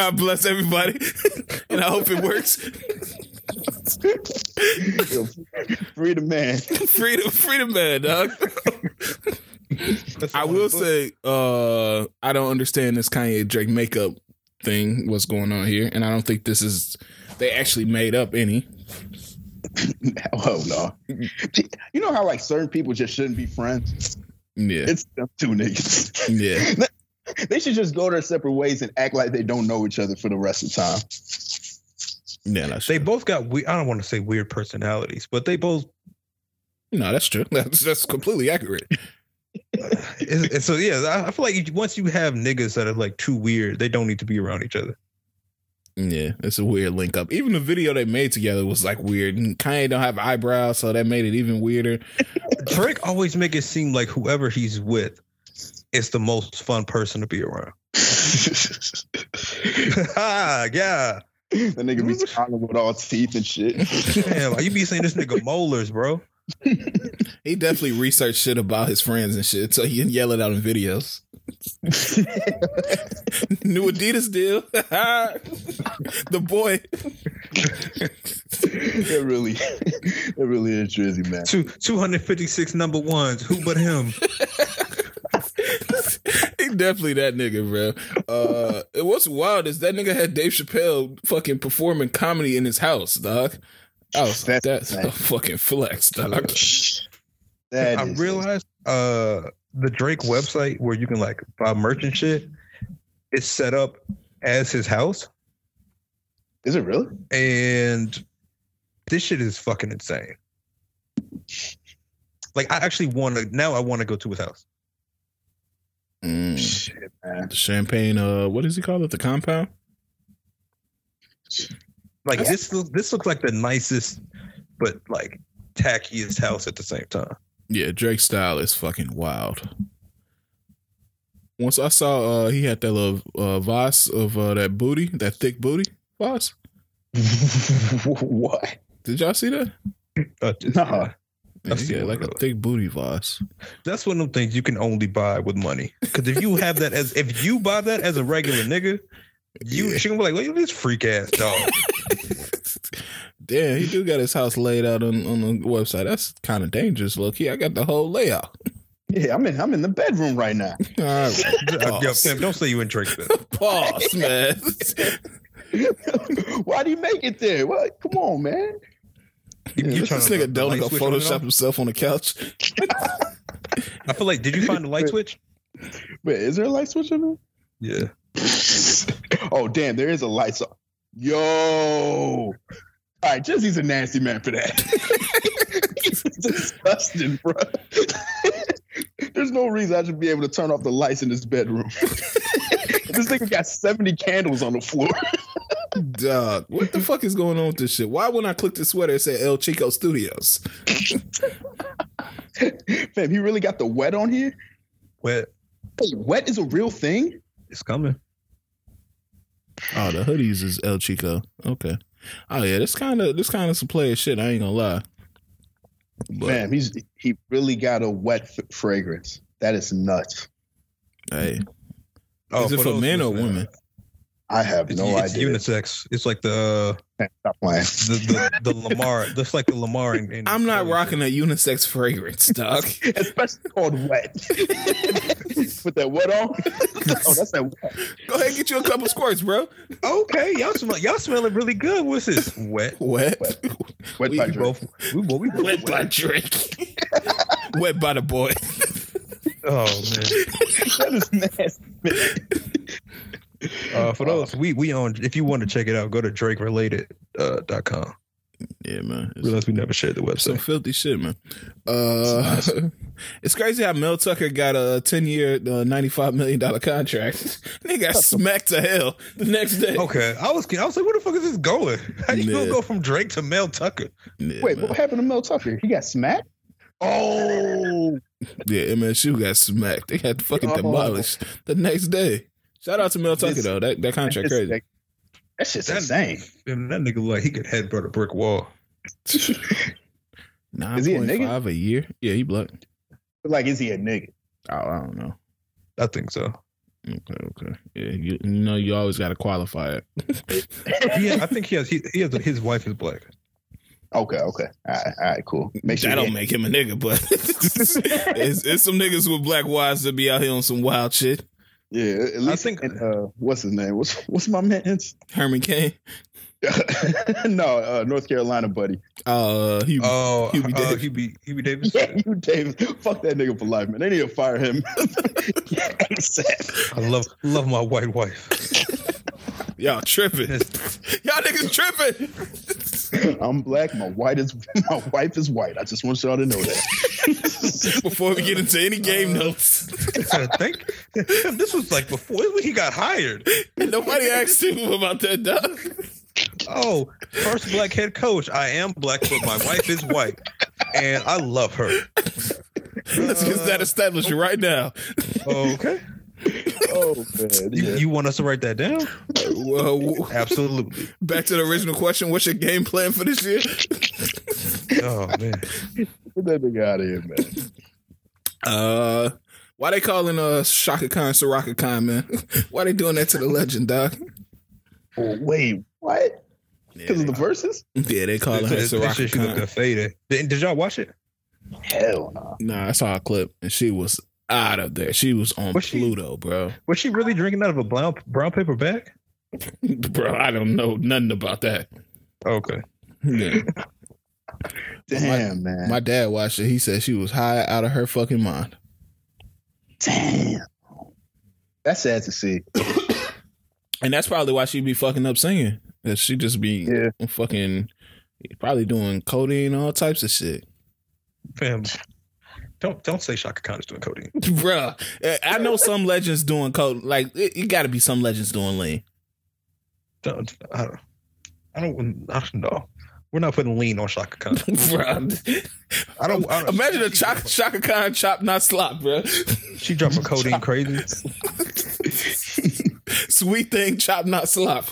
God bless everybody, and I hope it works. Yo, Free the man. freedom, freedom, man, dog. I will of the books. say, uh, I don't understand this Kanye Drake makeup thing. What's going on here? And I don't think this is. They actually made up any. Oh no. You know how like certain people just shouldn't be friends? Yeah, It's them two niggas. yeah. They should just go their separate ways and act like they don't know each other for the rest of the time. Yeah, that's they true. both got we I don't want to say weird personalities, but they both No, that's true. That's that's completely accurate. it's, it's- so yeah, I, I feel like once you have niggas that are like too weird, they don't need to be around each other. Yeah, it's a weird link up. Even the video they made together was like weird. And Kanye don't have eyebrows, so that made it even weirder. Drake always make it seem like whoever he's with is the most fun person to be around. ah, yeah. that nigga be smiling with all teeth and shit. Damn, why you be saying this nigga molars, bro? He definitely researched shit about his friends and shit, so he can yell it out in videos. New Adidas deal. the boy. it really, it really is Drizzy, man. Two two hundred fifty six number ones. Who but him? He definitely that nigga, bro. Uh, and what's wild is that nigga had Dave Chappelle fucking performing comedy in his house, dog. I was like, That's that's a fucking flex, dog. That I is- realized uh the Drake website where you can like buy merch and shit is set up as his house. Is it really? And this shit is fucking insane. Like I actually want to now I want to go to his house. Mm. Shit, man. The champagne, uh, what does he call it? The compound? Like this this looks like the nicest but like tackiest house at the same time. Yeah, Drake's style is fucking wild. Once I saw uh he had that little uh Voss of uh that booty, that thick booty Voss. what? Did y'all see that? Uh, just- Nah. Yeah, I've he seen got one like a those. thick booty Voss. That's one of them things you can only buy with money. Because if you have that as if you buy that as a regular nigga, you Yeah. she gonna be like, "Look at this freak ass dog." Damn, he do got his house laid out on, on the website. That's kind of dangerous, low key. I got the whole layout. Yeah, I'm in. I'm in the bedroom right now. All right, Yo, pause. Sam, don't say you in Drake's bed. Pause, man. Why do you make it there? What? Come on, man. You, you this trying to nigga turn don't light go switch on and Photoshop himself on the couch. I feel like, did you find the light switch? Wait, is there a light switch in there? Yeah. oh, damn, there is a light switch. Yo. All right, Jesse's a nasty man for that. He's disgusting, bro. There's no reason I should be able to turn off the lights in this bedroom. This nigga got 70 candles on the floor. Dog, what the fuck is going on with this shit? Why when I click the sweater it said El Chico Studios? Fam, he really got the wet on here? Wet. Wait, wet is a real thing? It's coming. Oh, the hoodies is El Chico. Okay. Oh yeah, this kind of this kind of some player shit. I ain't gonna lie. But Fam, he's he really got a wet f- fragrance. That is nuts. hey, Oh, is it for those men or listening, women? I have It's, no it's idea. unisex. It's like the Stop playing. the, the, the Lamar. That's like the Lamar. In, in I'm not rocking a unisex fragrance, dog. Especially called wet. Put that wet on. oh, that's that wet. Go ahead and get you a couple squirts, bro. Okay, y'all smell. Y'all smelling really good. What's this? Wet. Wet, Wet We by We Drake. both. We, both- we both wet by Drake. wet by the boy. Oh man. That is nasty. Uh, for those we we own. If you want to check it out, go to DrakeRelated uh, dot com. Yeah, man. It's- Realize we never shared the website some website. filthy shit, man. Uh, it's crazy how Mel Tucker got a ten year, uh, ninety five million dollar contract. they got smacked to hell the next day. Okay, I was I was like, where the fuck is this going? How you gonna go from Drake to Mel Tucker? Yeah, Wait, man. what happened to Mel Tucker? He got smacked. Oh, yeah, MSU got smacked. They got fucking Oh. demolished the next day. Shout out to Mel Tucker though. That that contract That's- crazy. That shit's That- insane. And that nigga look like he could headbutt a brick wall. Nine Is a five a year. Yeah, he black. Like, is he a nigga? Oh, I don't know. I think so. Okay, okay. Yeah, you, you know you always got to qualify it. yeah, I think he has. He, he has. His wife is black. Okay, okay. All right, all right, cool. Make sure that don't make him a nigga, but it's, it's some niggas with black wives that be out here on some wild shit. Yeah, at least think- think. Uh, what's his name? What's what's my man's? Herman Cain. no, uh, North Carolina buddy. Uh, he, Oh, Hubie uh, Davis. Hubie, Hubie Davis. Yeah, you Davis. Fuck that nigga for life, man. They need to fire him. ASAP. I love love my white wife. y'all tripping. y'all niggas tripping. I'm black. My white is my wife is white. I just want y'all to know that. Before we get into any game uh, notes, I think this was like before he got hired. nobody asked him about that, dog. Oh, first black head coach. I am black, but my wife is white, and I love her. Let's get that established right now. Okay, oh man, you, yeah. you want us to write that down? Well, Absolutely. back to the original question: What's your game plan for this year? Oh man, Get that nigga out of here, man. Uh, why they calling uh Chaka Khan Soraka Khan, man? why they doing that to the legend, dog? Oh, wait, what? Because of the Verzuz? Yeah, they calling her This- this Soraka she looking Khan. faded. Did, did y'all watch it? Hell no. Nah, I saw a clip and she was out of there. She was on Was she- Pluto, bro. Was she really drinking out of a brown brown paper bag? bro, I don't know nothing about that. Okay. Yeah. Damn, man. My dad watched it. He said she was high out of her fucking mind. Damn. That's sad to see. And that's probably why she'd be fucking up singing. That she just be Yeah. fucking probably doing codeine, all types of shit. Fam, don't don't say Chaka Khan is doing codeine. Bruh, I know some legends doing code. Like, it, it got to be some legends doing lean. Don't, I don't. I don't. I don't know. We're not putting lean on Chaka Khan. Bruh. I don't. I don't Imagine a Chaka, Shaka Khan chop, not slop, bro. She dropping codeine crazy. Sweet thing, chop, not slop.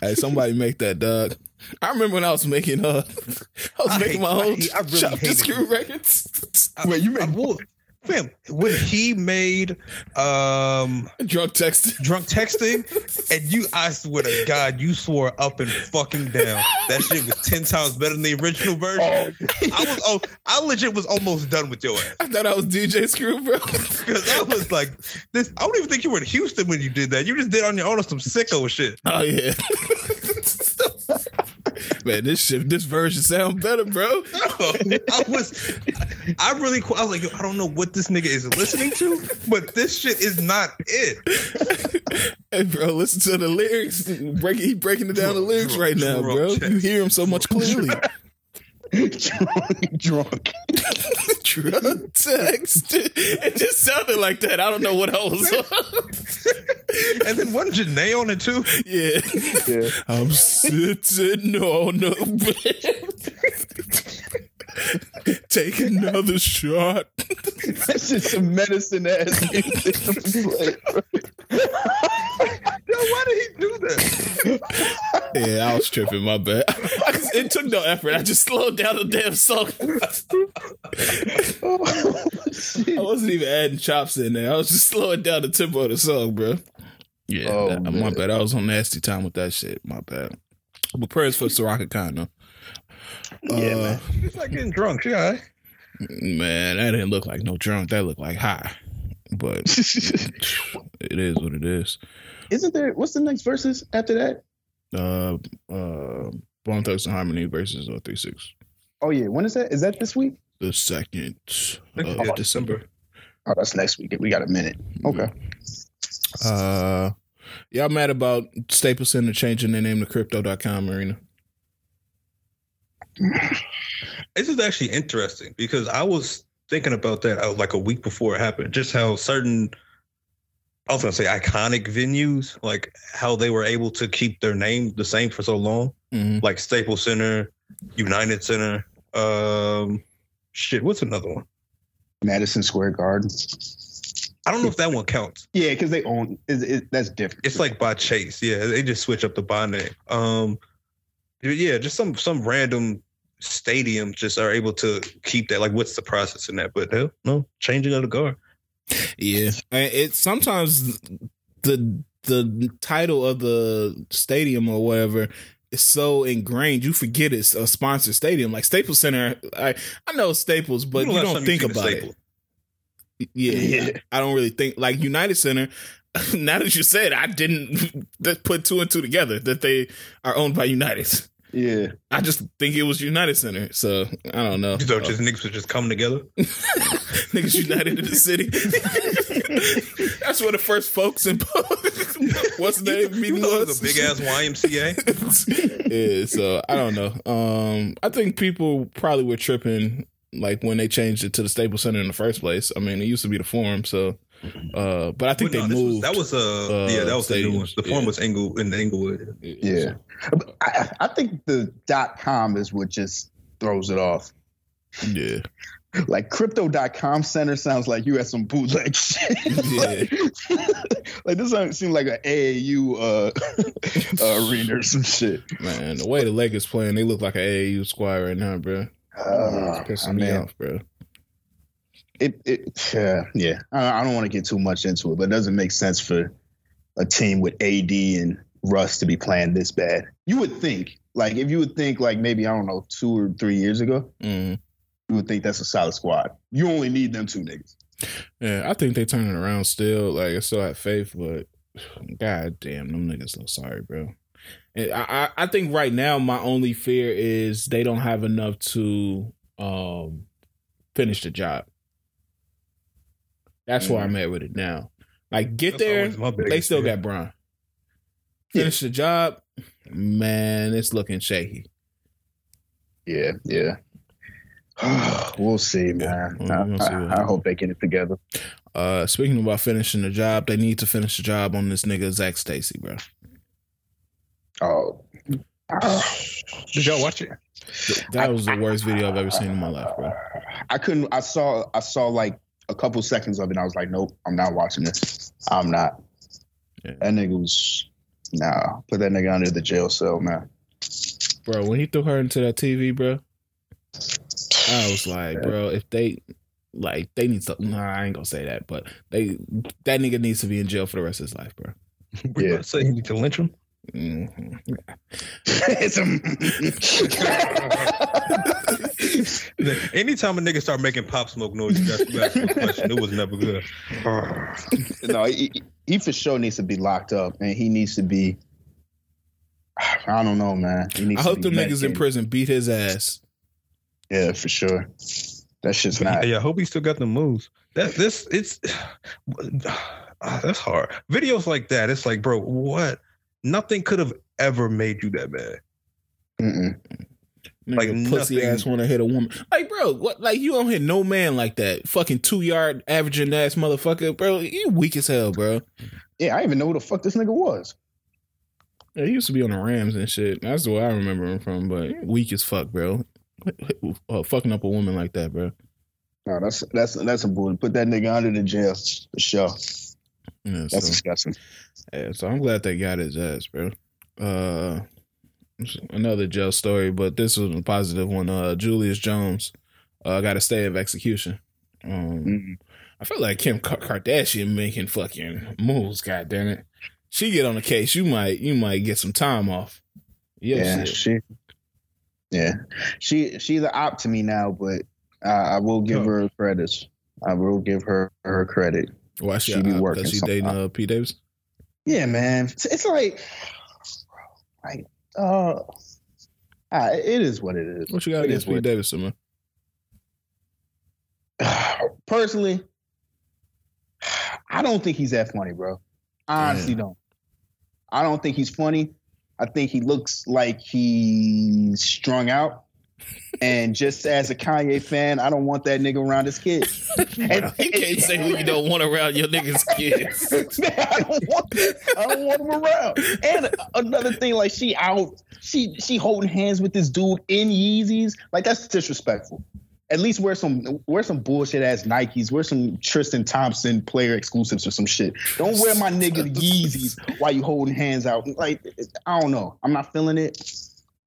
hey, somebody make that, dog. I remember when I was making uh, I was I making hate- my I own hate- I really chop hated screw it. records. Wait, you made make will, fam, when he made um Drunk texting, drunk texting, and you, I swear to God, you swore up and fucking down. That shit was ten times better than the original version. I was, oh, I legit was almost done with your ass I thought I was DJ Screw, bro. because I was like, this. I don't even think you were in Houston when you did that. You just did it on your own on some sicko shit. Oh yeah. Man, this shit, this version sound better, bro. I was, I really, I was like, yo, I don't know what this nigga is listening to, but this shit is not it. Hey, bro, listen to the lyrics. Break, he breaking it down the lyrics right now, bro. You hear him so much clearly. Drunk, drunk. Drunk text. It just sounded like that. I don't know what I was on. And then wasn't Jhené on it too? yeah. Yeah. I'm sitting on the bed. Take another shot. That's just some medicine ass music. Yo, why did he do that? Yeah, I was tripping. My bad. it took no effort. I just slowed down the damn song. I wasn't even adding chops in there. I was just slowing down the tempo of the song, bro. Yeah, Oh, that- my bad. I was on nasty time with that shit. My bad. But prayers for Soraka Khan, though. Yeah, Uh, man. He's like getting drunk. She all right. Man, that didn't look like no drunk. That looked like high. But it is what it is. Isn't there? What's the next Verzuz after that? Uh, uh, Bone Thugs-n-Harmony versus uh, Three Six. Oh yeah, when is that? Is that this week? The second Oh, of December. Oh, that's next week. We got a minute. Okay. Uh, y'all mad about Staples Center changing their name to Crypto.com, Arena? This is actually interesting because I was thinking about that uh, like a week before it happened. Just how certain, I was gonna say iconic venues, like how they were able to keep their name the same for so long, Mhm. like Staples Center, United Center. Um, shit, what's another one? Madison Square Garden. I don't know if that one counts. Yeah, because they own it, it, that's different. It's like by Chase. Yeah, they just switch up the bond name. Um, yeah, just some some random stadiums just are able to keep that. Like, what's the process in that? But no, no changing of the guard. Yeah, And it sometimes the the title of the stadium or whatever is so ingrained you forget it's a sponsored stadium. Like Staples Center, I I know Staples, but When you the last don't think about it. Yeah, Yeah. I don't really think like United Center. Now that you said, I didn't put two and two together that they are owned by United. Yeah. I just think it was United Center, so I don't know. So just niggas would just come together. Niggas united in the city. That's where the first folks in what's the name meeting was. was a big ass YMCA. yeah, so I don't know. Um, I think people probably were tripping like when they changed it to the Staples Center in the first place. I mean, it used to be the Forum, so. Uh, but I think Well, no, they this was- moved. that was uh, uh, yeah, that was the new one. stadiums, The form yeah. was Engle in the Inglewood. Yeah. I, I think the dot com is what just throws it off. yeah. Like crypto.com center sounds like you had some bootleg shit. like this doesn't seem like an AAU uh, uh, arena or some shit. Man, the way the Lakers playing, they look like an AAU squad right now, bro. Uh, it's pissing I me mean, off, bro. It, it yeah, yeah. I, I don't want to get too much into it, but it doesn't make sense for a team with AD and Russ to be playing this bad. You would think, like, if you would think, like, maybe I don't know, two or three years ago, Mm. you would think that's a solid squad. You only need them two niggas. Yeah, I think they turning around still. Like I still have faith, but god damn, them niggas look sorry, bro. And I, I I think right now my only fear is they don't have enough to um finish the job. That's where I'm at with it now. Like get That's there, they still fear. got Bron. Finish the job, man. It's looking shaky. Yeah, yeah. we'll see, man. Yeah, we'll see I, I, I hope they get it together. Uh, speaking about finishing the job, they need to finish the job on this nigga Zac Stacy, bro. Oh, Did y'all watch it? That was the worst video I've ever seen in my life, bro. I couldn't. I saw. I saw like a couple seconds of it. and I was like, nope, I'm not watching this. I'm not. Yeah. That nigga was. Nah, put that nigga under the jail cell, man. Bro, when he threw her into that TV, bro, I was like, bro, if they like they need to nah, I ain't gonna say that, but they that nigga needs to be in jail for the rest of his life, bro. Were you Yeah. about to say you need to lynch him? It's mm-hmm. Anytime a nigga start making pop smoke noise, you got you ask him question. It was never good. no, he, he for sure needs to be locked up, and he needs to be. I don't know, man. He needs I to hope the niggas in prison beat his ass. Yeah, for sure. That shit's But not. yeah, I hope he still got the moves. That this it's that's hard. Videos like that, it's like, bro, what? Nothing could have ever made you that bad. Mm-mm. Like Like pussy nothing- ass want to hit a woman. Like, bro, what? Like you don't hit no man like that. Fucking two yard averaging ass motherfucker, bro. You weak as hell, bro. Yeah, I even know who the fuck this nigga was. Yeah, he used to be on the Rams and shit. That's the way I remember him from. But weak as fuck, bro. Uh, fucking up a woman like that, bro. No, that's that's that's a bull. Put that nigga under the jail for sure. Yeah, That's so, disgusting. yeah, so I'm glad they got his ass, bro. Uh, another jail story, but this was a positive one. Uh, Julius Jones uh, got a stay of execution. Um, Mm. I feel like Kim Kardashian making fucking moves. God damn it, she get on the case. You might you might get some time off. Yeah, yeah, shit. she. Yeah, she she's an op to me now, but uh, I will give Oh. her credits. I will give her her credit. Why she, She be uh, working Cause she dating sometime. uh, P Davis. Yeah, man. It's, it's like, like, uh, ah, it is what it is. What you got It against is what P. Davis, man? Personally, I don't think he's that funny, bro. I honestly don't. I don't think he's funny. I think he looks like he's strung out. And just as a Kanye fan, I don't want that nigga around his kids. And, you can't say who you don't want around your niggas' kids. I don't want I don't want him around. And another thing, like she out, she she holding hands with this dude in Yeezys. Like that's disrespectful. At least wear some wear some bullshit ass Nikes. Wear some Tristan Thompson player exclusives or some shit. Don't wear my nigga Yeezys while you holding hands out. Like I don't know. I'm not feeling it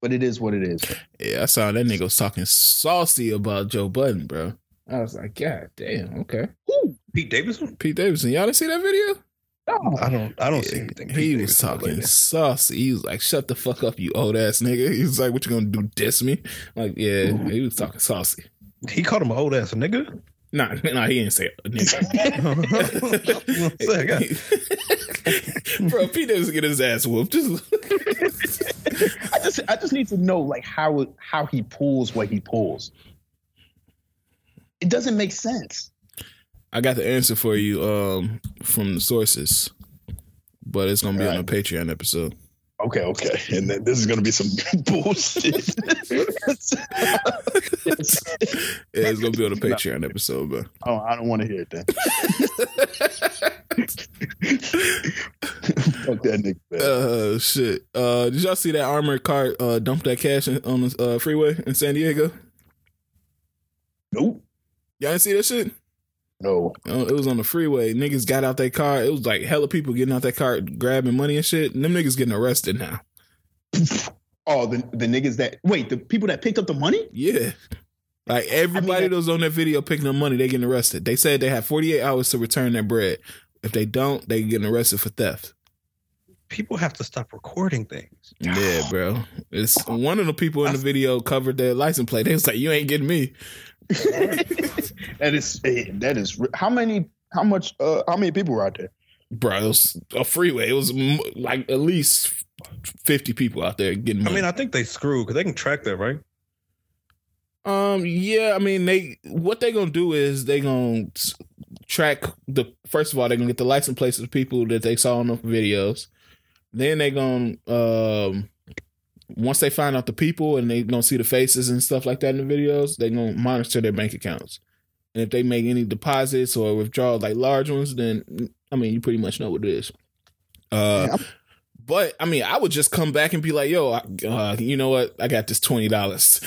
but it is what it is. Yeah, I saw that nigga was talking saucy about Joe Budden, bro. I was like, God damn, okay. Who? Pete Davidson? Pete Davidson. Y'all didn't see that video? No. I don't I don't yeah, see anything. He Pete was Davidson talking saucy. He was like, shut the fuck up, you old ass nigga. He was like, What you gonna do? Diss me? Like, yeah, Ooh. he was talking saucy. He called him an old ass nigga? Nah, nah, he didn't say nigga. Bro, Pete Davidson get his ass whooped. Just I just I just need to know like how how he pulls what he pulls. It doesn't make sense. I got the answer for you um, from the sources, but it's gonna be right. on a Patreon episode. Okay, okay, and then this is gonna be some bullshit. yeah, it's gonna be on a Patreon episode, but oh, I don't want to hear it then. Fuck that nigga. Man. Uh, shit. Uh, did y'all see that armored car uh dump that cash on the uh, freeway in San Diego? Nope. Y'all didn't see that shit? No. Uh, it was on the freeway. Niggas got out that car. It was like hella people getting out that car, grabbing money and shit. And them niggas getting arrested now. Oh, the the niggas that wait, the people that picked up the money? Yeah. Like everybody I mean, that was on that video picking up money, they getting arrested. They said they have 48 hours to return their bread. If they don't, they getting arrested for theft. People have to stop recording things. Yeah, bro. It's one of the people in the video covered their license plate. They was like, "You ain't getting me." that is that is how many how much uh how many people were out there? Bro, it was a freeway. It was like at least fifty people out there getting. Money. I mean, I think they screw because they can track that, right? Um. Yeah. I mean, they what they gonna do is they gonna track the first of all they gonna get the license plates of the people that they saw in the videos. Then they gonna um once they find out the people and they gonna see the faces and stuff like that in the videos, they gonna monitor their bank accounts. And if they make any deposits or withdrawals like large ones, then I mean you pretty much know what it is. Uh, yeah. but I mean, I would just come back and be like, "Yo, uh, you know what? I got this twenty dollars.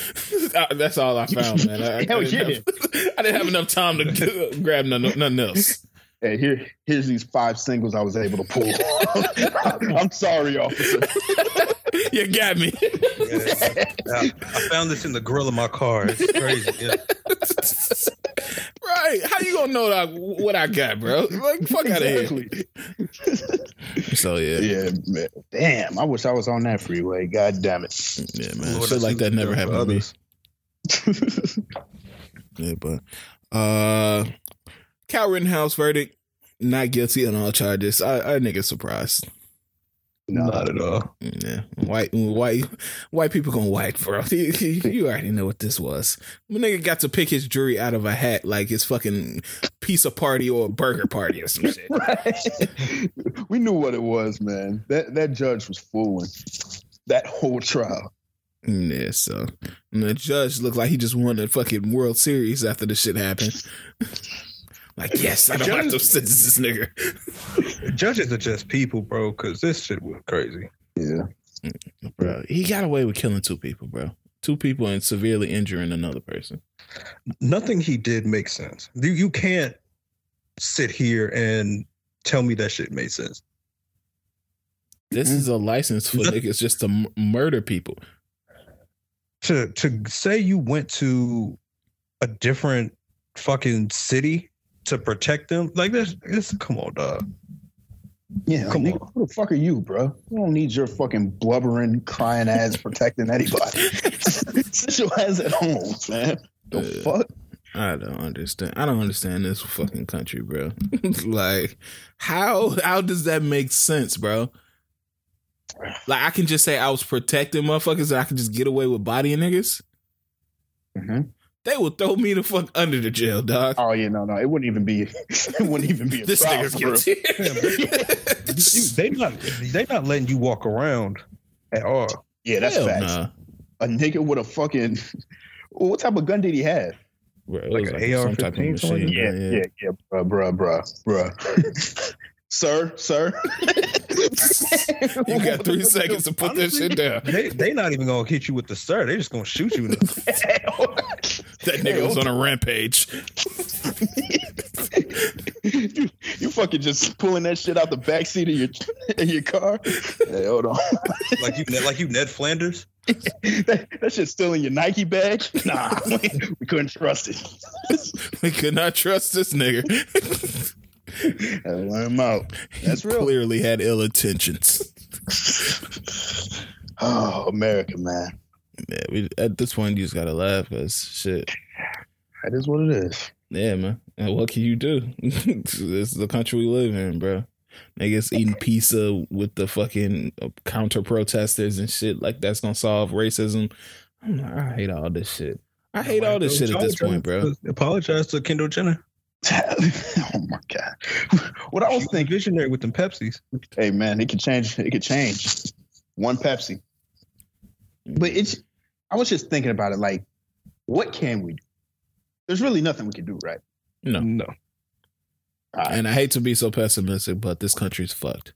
That's all I found, man. I, I, didn't yeah. have, I, didn't have, enough time to grab nothing, nothing else." Hey, here, here's these five singles I was able to pull. I'm sorry, officer. you got me. Yeah, I found this in the grill of my car. It's crazy. Yeah. Right? How you gonna know that, what I got, bro? Like, fuck exactly. out of here. so yeah, yeah, man. Damn, I wish I was on that freeway. God damn it. Yeah, man. Well, Shit like that never happened to me. yeah, but uh, Kyle Rittenhouse verdict not guilty on all charges. I, I nigga surprised. Not at all. Yeah, white, white, white people gonna white, bro. You, already know what this was. My nigga got to pick his jury out of a hat like his fucking pizza party or burger party or some shit. right. We knew what it was, man. That that judge was fooling that whole trial. Yeah, so and the judge looked like he just won the fucking World Series after the shit happened. Like, yes, I don't have to sentence this nigga. Judges are just people, bro, because this shit was crazy. Yeah. Mm, bro, he got away with killing two people, bro. Two people and severely injuring another person. Nothing he did makes sense. You, you can't sit here and tell me that shit made sense. This is a license for niggas just to m- murder people. To to say you went to a different fucking city to protect them. Like this, this come on, dog. Yeah, come nigga, on. Who the fuck are you, bro? You don't need your fucking blubbering, crying ass protecting anybody. Sit your ass at home, man. The uh, fuck. I don't understand. I don't understand this fucking country, bro. like, how how does that make sense, bro? Like, I can just say I was protecting motherfuckers, and I can just get away with bodying niggas. Mm-hmm they will throw me the fuck under the jail, dog. Oh yeah, no, no, it wouldn't even be. It wouldn't even be. A this nigga's guilty. they not they not letting you walk around at all. Yeah, that's Hell facts. Nah. A nigga with a fucking what type of gun did he have? Bro, it Like an like some type of AR-15 something machine. like Yeah, yeah, yeah, bruh, bruh, bruh, bruh. sir, sir. You got three seconds to put this shit down. They they not even gonna hit you with the sir. They just gonna shoot you. In the, That nigga was on a rampage. you, you fucking just pulling that shit out the backseat of your in your car. Hey, hold on. like you like you Ned Flanders. that, that shit's still in your Nike bag? Nah, we, we couldn't trust it. We could not trust this nigga. Had to let him out. That's He real. Clearly had ill intentions. Oh, America, man. Yeah, we at this point you just gotta laugh because shit. That is what it is. Yeah, man. And what can you do? this is the country we live in, bro. Niggas eating pizza with the fucking counter protesters and shit like that's gonna solve racism. I'm like, I hate all this shit. I hate all this shit at this point, bro. Apologize to Kendall Jenner. oh my god. What I was thinking, visionary with them Pepsis. hey man, it could change. It could change. One Pepsi. But it's I was just thinking about it like, what can we do? There's really nothing we can do, right? No. No, All right. And I hate to be so pessimistic, but this country's fucked.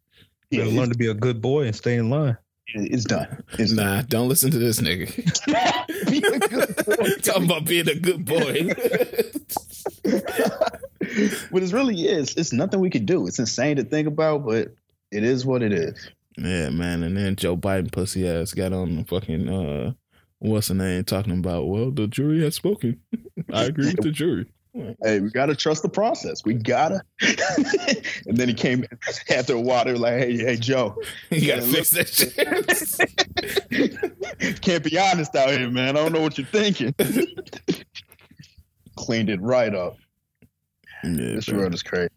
you Yeah, gotta learn to be a good boy and stay in line. it's, it's done. It's Nah, don't listen to this nigga. Be a good boy. Talking about being a good boy. but it really is. It's nothing we can do. It's insane to think about, but it is what it is. yeah, man. And then Joe Biden pussy ass got on the fucking uh what's the name talking about, well, the jury has spoken. I agree with the jury. Hey, we gotta trust the process. We gotta. and then he came after a while. They were like, "Hey, hey, Joe, You gotta Yeah, fix that shit. can't be honest out here, man. I don't know what you're thinking." Cleaned it right up. yeah, This bro. world is crazy.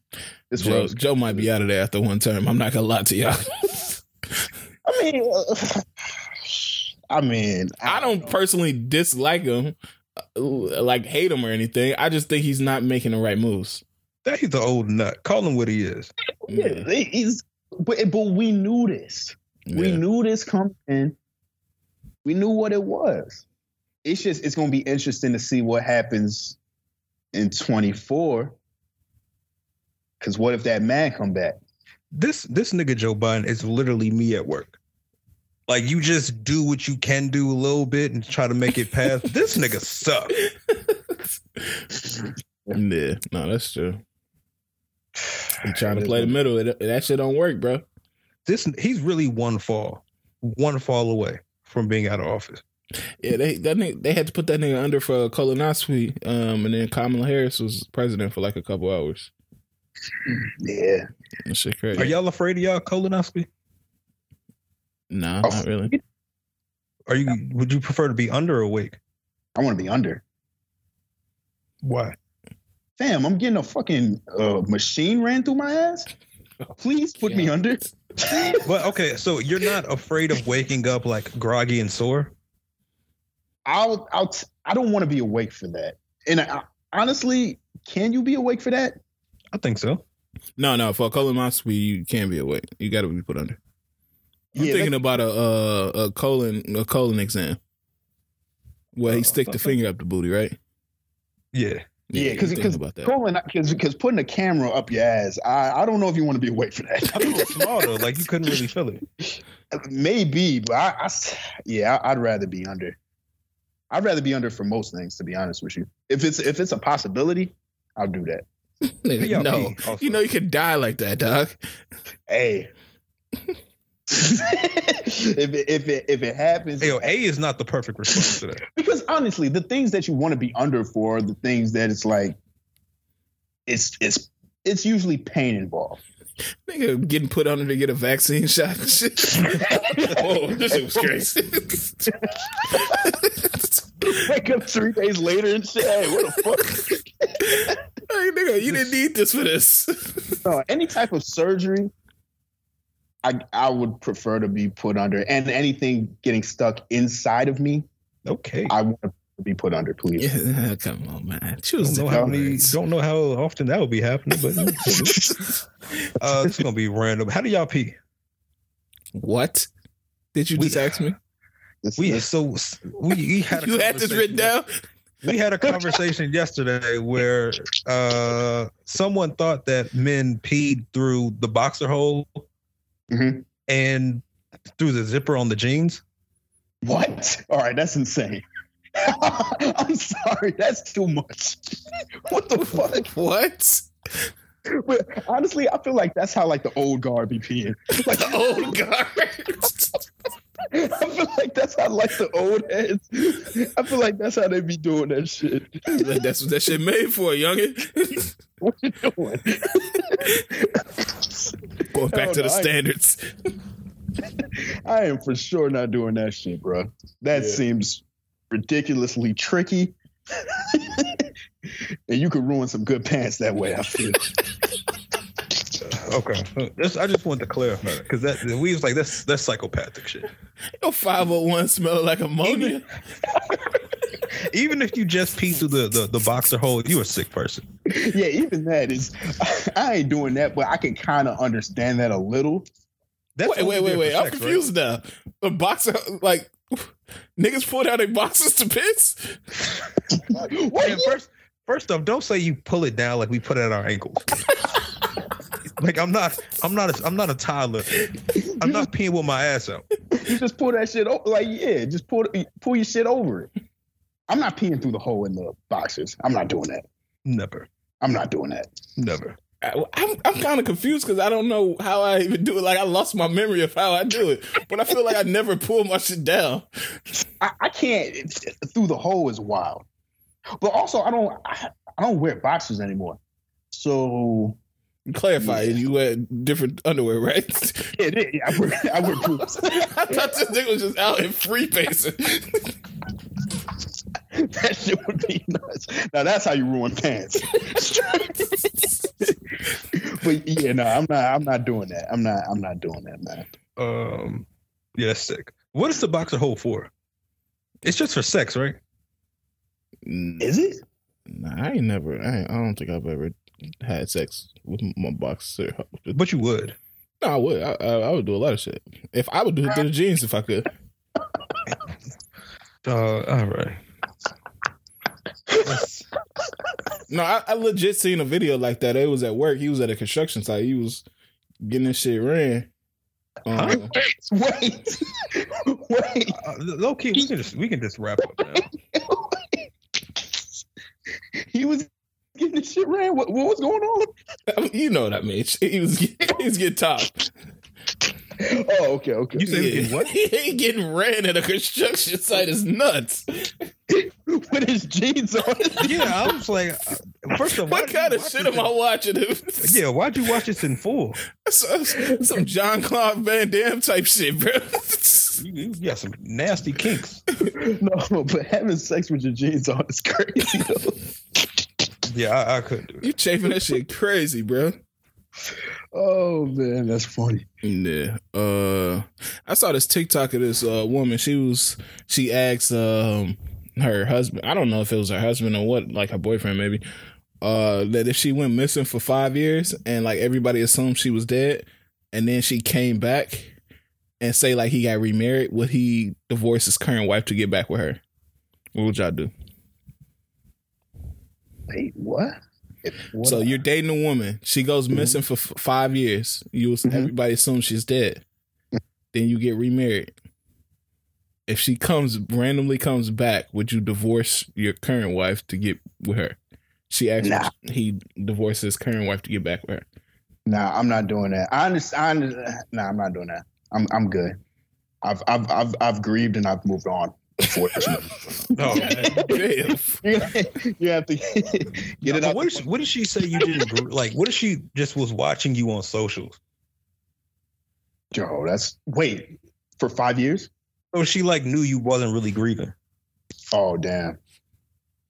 This Joe, world. Joe might be out of there after one term. I'm not gonna lie to y'all. I mean, uh, I mean, I don't personally dislike him, uh, like hate him or anything. I just think he's not making the right moves. That he's the old nut. Call him what he is. Yeah, he's. But, but we knew this. We knew this coming in. We knew what it was. It's just it's gonna be interesting to see what happens in 24. Cause what if that man come back? This this nigga Joe Biden is literally me at work. Like you just do what you can do a little bit and try to make it past. this nigga suck. Yeah, no, that's true. He trying to play the middle. It, that shit don't work, bro. This he's really one fall, one fall away from being out of office. Yeah, they that nigga, they had to put that nigga under for a colonoscopy, um, and then Kamala Harris was president for like a couple hours. Yeah. That shit crazy. Are y'all afraid of y'all colonoscopy? No, Oh. not really. Are you? Would you prefer to be under or awake? I want to be under. Why? Fam, I'm getting a fucking uh, machine ran through my ass. Please put me under. But okay, so you're not afraid of waking up like groggy and sore? I'll, I'll, t- I don't want to be awake for that. And I, honestly, can you be awake for that? I think so. No, no, for a colonoscopy, you can't be awake. You got to be put under. I'm Yeah, thinking about a, a a colon a colon exam where he Oh, stick the okay. finger up the booty, right? Yeah. Yeah, I'm because thinking about that. Colin, because putting a camera up your ass, I, I don't know if you want to be awake for I think it's that. small though. Like you couldn't really feel it. Maybe, but I yeah, I- I'd rather be under. I'd rather be under for most things, to be honest with you. If it's if it's a possibility, I'll do that. No, also. you know you could die like that, dog. Hey. if it, if it if it happens, yo, A is not the perfect response to that. because honestly, the things that you want to be under for are the things that it's like, it's it's it's usually pain involved. Nigga getting put under to get a vaccine shot and shit. Whoa, oh, this shit was crazy. Wake up three days later and say, "Hey, what the fuck?" hey, nigga, you didn't need this for this. No, any type of surgery, I I would prefer to be put under, and anything getting stuck inside of me, Okay. I want to be put under, please. yeah, come on, man. Choose don't know how many, don't know how often that will be happening, but uh, this is gonna be random. How do y'all pee? What? Did you We- just ask me? This- We this- so we, we had a You had this written conversation- down? We had a conversation yesterday where uh someone thought that men peed through the boxer hole Mhm. and through the zipper on the jeans. What? All right, that's insane. I'm sorry, that's too much. what the fuck? What? But honestly, I feel like that's how like the old guard be peeing. Like The old guard. I feel like that's how like the old heads. I feel like that's how they be doing that shit. Like That's what that shit made for, youngin. What you doing? Going back Hell to the no, I- standards. I am for sure not doing that shit, bro. That Yeah. seems ridiculously tricky. and you could ruin some good pants that way, I feel. Okay, That's- I just wanted to clarify because that we was like that's that's psychopathic shit. Your 501 smell like ammonia. Even if you just pee through the, the the boxer hole, you a sick person. yeah, even that is I ain't doing that, but I can kind of understand that a little. That's Wait, only wait, wait, there wait. I'm sex, right? confused now. A boxer, like, niggas pull out their boxes to piss? What? Yeah, first, first off, don't say you pull it down like we put it at our ankles. like I'm not, I'm not, a, I'm not a toddler. I'm not peeing with my ass out. You just pull that shit over. Like, yeah, just pull pull your shit over it. I'm not peeing through the hole in the boxes. I'm not doing that. Never, I'm not doing that. never. I, I'm, I'm kind of confused because I don't know how I even do it. Like, I lost my memory of how I do it. But I feel like I never pull my shit down. I, I can't through the hole is wild. But also, I don't I, I don't wear boxers anymore. So Clarify, Yeah. you wear different underwear, right? yeah, yeah, I wear I wear boots. I thought this nigga was just out in free pacing. that shit would be nuts. Now that's how you ruin pants. but yeah, no, I'm not. I'm not doing that. I'm not. I'm not doing that, man. Um, yeah, that's sick. What is the boxer hole for? It's just for sex, right? Is it? Nah, I ain't never. I, ain't, I don't think I've ever had sex with my boxer. But you would. No, I would. I, I, I would do a lot of shit. If I would do it through the jeans, if I could. Uh, all right. No, I, I legit seen a video like that. It was at work. He was at a construction site. He was getting this shit ran. Um, Wait, wait. Uh, low key, we can just we can just wrap up now. he was getting the shit ran. What, what was going on? you know what I mean. He was he was getting top. Oh, okay, okay. You said he was getting what? He ain't getting ran at a construction site is nuts. with his jeans on. Yeah, I was like, uh, first of all, What kind of shit am I watching? Yeah, why'd you watch this in full? some, some Jean Claude Van Damme type shit, bro. You, you got some nasty kinks. no, but having sex with your jeans on is crazy. Though. Yeah, I, I couldn't do it. you chafing that shit crazy, bro. Oh man, that's funny. Yeah. Uh I saw this TikTok of this uh woman. She was she asked um her husband, I don't know if it was her husband or what, like her boyfriend maybe, uh that if she went missing for five years and like everybody assumed she was dead and then she came back and say like he got remarried, would he divorce his current wife to get back with her? What would y'all do? Wait, what? What? So you're dating a woman. She goes missing for f- five years. You Mhm. everybody assumes she's dead. then you get remarried. If she comes randomly comes back, would you divorce your current wife to get with her? She actually Nah. he divorced his current wife to get back with her. Nah, I'm not doing that. I understand. I under- nah, I'm not doing that. I'm I'm good. I've I've I've I've grieved and I've moved on. Unfortunately, No, Damn. you, you have to get it But out. what, is, what did she say you didn't agree? like? What if she just was watching you on socials? Joe, that's wait for five years. So she like knew you wasn't really grieving? Oh damn.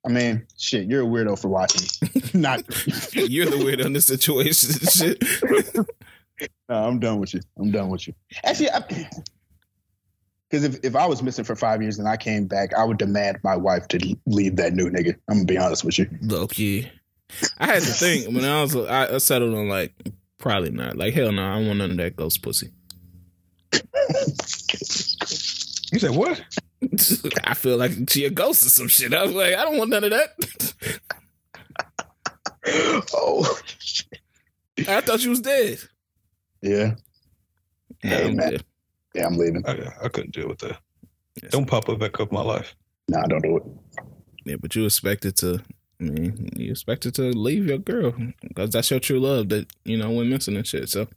I mean, shit, you're a weirdo for watching. Not. You're the weirdo in this situation. Shit. No, I'm done with you. I'm done with you. Actually, because if, if I was missing for five years and I came back, I would demand my wife to leave that new nigga. I'm gonna be honest with you. Low key. I had to think when I was I, I settled on like probably not. Like hell no, I don't want none of that ghost pussy. You said what? I feel like she a ghost or some shit. I was like, I don't want none of that. oh, I thought she was dead. yeah. Nah, Hey, I'm man. Dead. Yeah, I'm leaving. I, I couldn't deal with that. Yes. Don't pop up back up my life. Nah, I don't do it. Yeah, but you expected to. I mean, you expected to leave your girl because that's your true love that you know went missing and shit. So it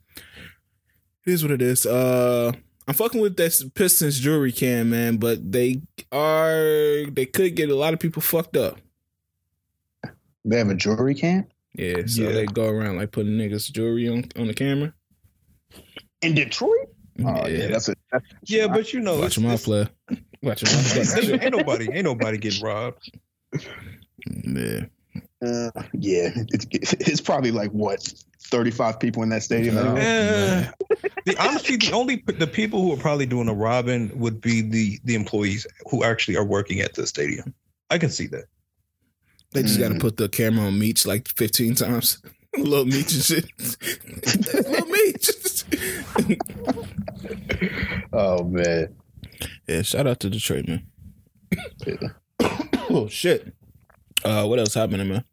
is what it is. Uh, I'm fucking with this Pistons jewelry can, man, but they are they could get a lot of people fucked up. They have a jewelry can Yeah, so Yeah. they go around like putting niggas jewelry on on the camera. in Detroit. Oh yeah, that's a that's Yeah, but you know, watch it's- them out. Watch them out. ain't, ain't nobody, ain't nobody getting robbed. yeah. uh, yeah. It's, it's probably like what thirty five people in that stadium. No. Eh, the honestly, the only the people who are probably doing a robbing would be the the employees who actually are working at the stadium. I can see that. They just got to Mm. put the camera on Meech like 15 times. Little Meech and shit. Little Meech. Oh man. yeah, shout out to Detroit, man. oh, shit. Uh, what else happening, man?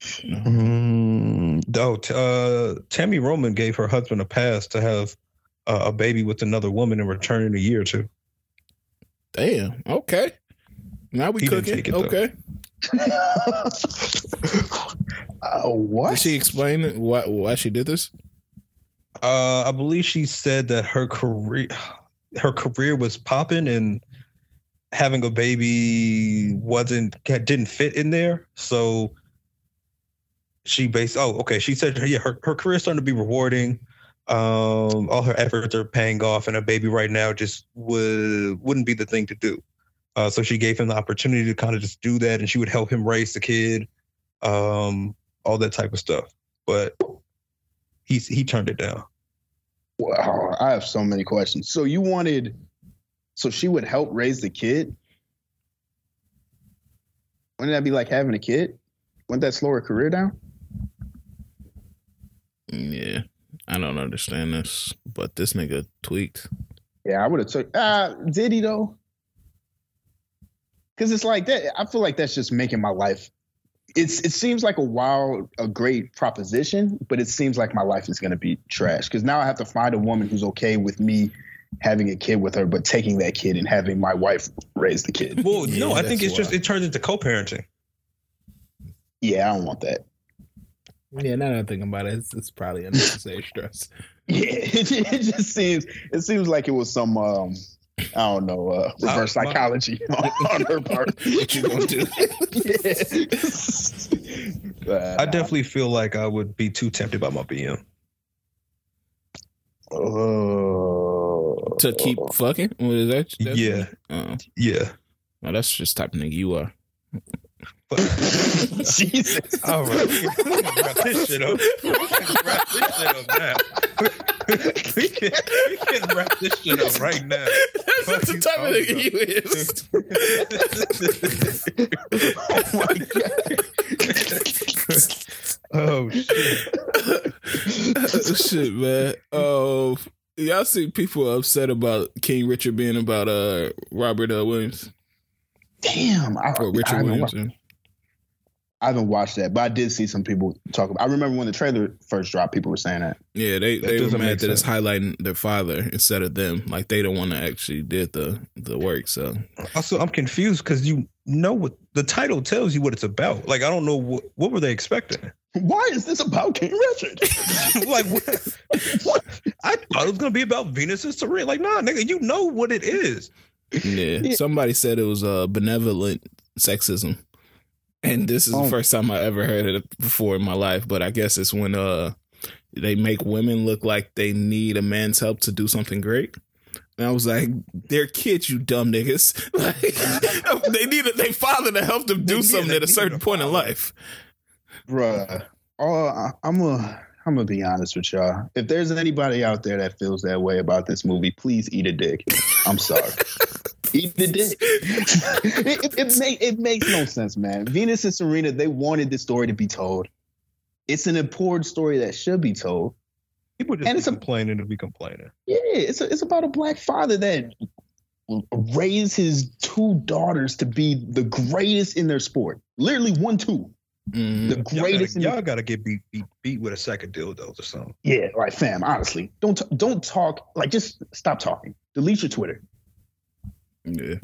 Mm, oh, t- uh, Tami Roman gave her husband a pass to have uh, a baby with another woman and return in a year or two. Damn. Okay. Now we He cooking. take it, though. okay. uh, what? Did she explain why why she did this? Uh, I believe she said that her career, her career was popping and having a baby wasn't didn't fit in there. So she based. Oh, okay. She said, yeah, her her career's starting to be rewarding. Um, all her efforts are paying off, and a baby right now just would wouldn't be the thing to do. Uh, so she gave him the opportunity to kind of just do that, and she would help him raise the kid, um, all that type of stuff. But he he turned it down. Wow, I have so many questions. So you wanted, so she would help raise the kid? Wouldn't that be like having a kid? Wouldn't that slow her career down? Yeah. I don't understand this, but this nigga tweaked. Yeah, I would have took. Uh, did he though? Because it's like that. I feel like that's just making my life. It's it seems like a wild, a great proposition, but it seems like my life is going to be trash. Because now I have to find a woman who's okay with me having a kid with her, but taking that kid and having my wife raise the kid. Well, Yeah, no, I think that's it's just it turns into co-parenting. Yeah, I don't want that. Yeah, now that I'm thinking about it, it's, it's probably unnecessary stress. Yeah, it, it just seems it seems like it was some um I don't know uh, reverse Uh, my- psychology on, on her part. What you gonna do? yeah. I definitely feel like I would be too tempted by my BM. Oh. to keep fucking? What is that? that's- Yeah, Oh, yeah. well, that's just type of nigga you are. But Jesus. all right, we can, can wrap this shit up. We can wrap this shit up now. we can we can wrap this shit up right now. That's what the type of nigga you is. oh my god. oh shit! Shit, man. Oh, y'all see people upset about King Richard being about uh Robert uh, Williams Damn. I, or I, Richard haven't, Williams? wa- yeah. I haven't watched that, but I did see some people talk about I remember when the trailer first dropped, people were saying that. Yeah, they That they were doesn't mad that it's highlighting their father instead of them. Like they don't want to actually did the the work. So Also, I'm confused because you know what the title tells you what it's about. Like I don't know what what were they expecting. Why is this about King Richard? like what, what? I thought it was gonna be about Venus and Serena. Like nah, nigga, you know what it is. Yeah, somebody said it was uh, benevolent sexism, and this is Oh. the first time I ever heard it before in my life. But I guess it's when uh they make women look like they need a man's help to do something great. And I was like, they're kids, you dumb niggas. Like, they need a, they father to help them do They something at a certain point in life. Bruh. Oh, I- I'm a I'm gonna be honest with y'all. If there's anybody out there that feels that way about this movie, please eat a dick. I'm sorry. eat the dick. it, it, it, make, it makes no sense, man. Venus and Serena, they wanted this story to be told. It's an important story that should be told. People just And it's a- complaining to be complaining. Yeah, it's a, it's about a black father that raise his two daughters to be the greatest in their sport. Literally one, two. Mhm. The Y'all gotta, greatest y'all gotta get beat, beat beat with a second dildos or something. Yeah, like fam, honestly. Don't t- don't talk like just stop talking. Delete your Twitter. Yeah.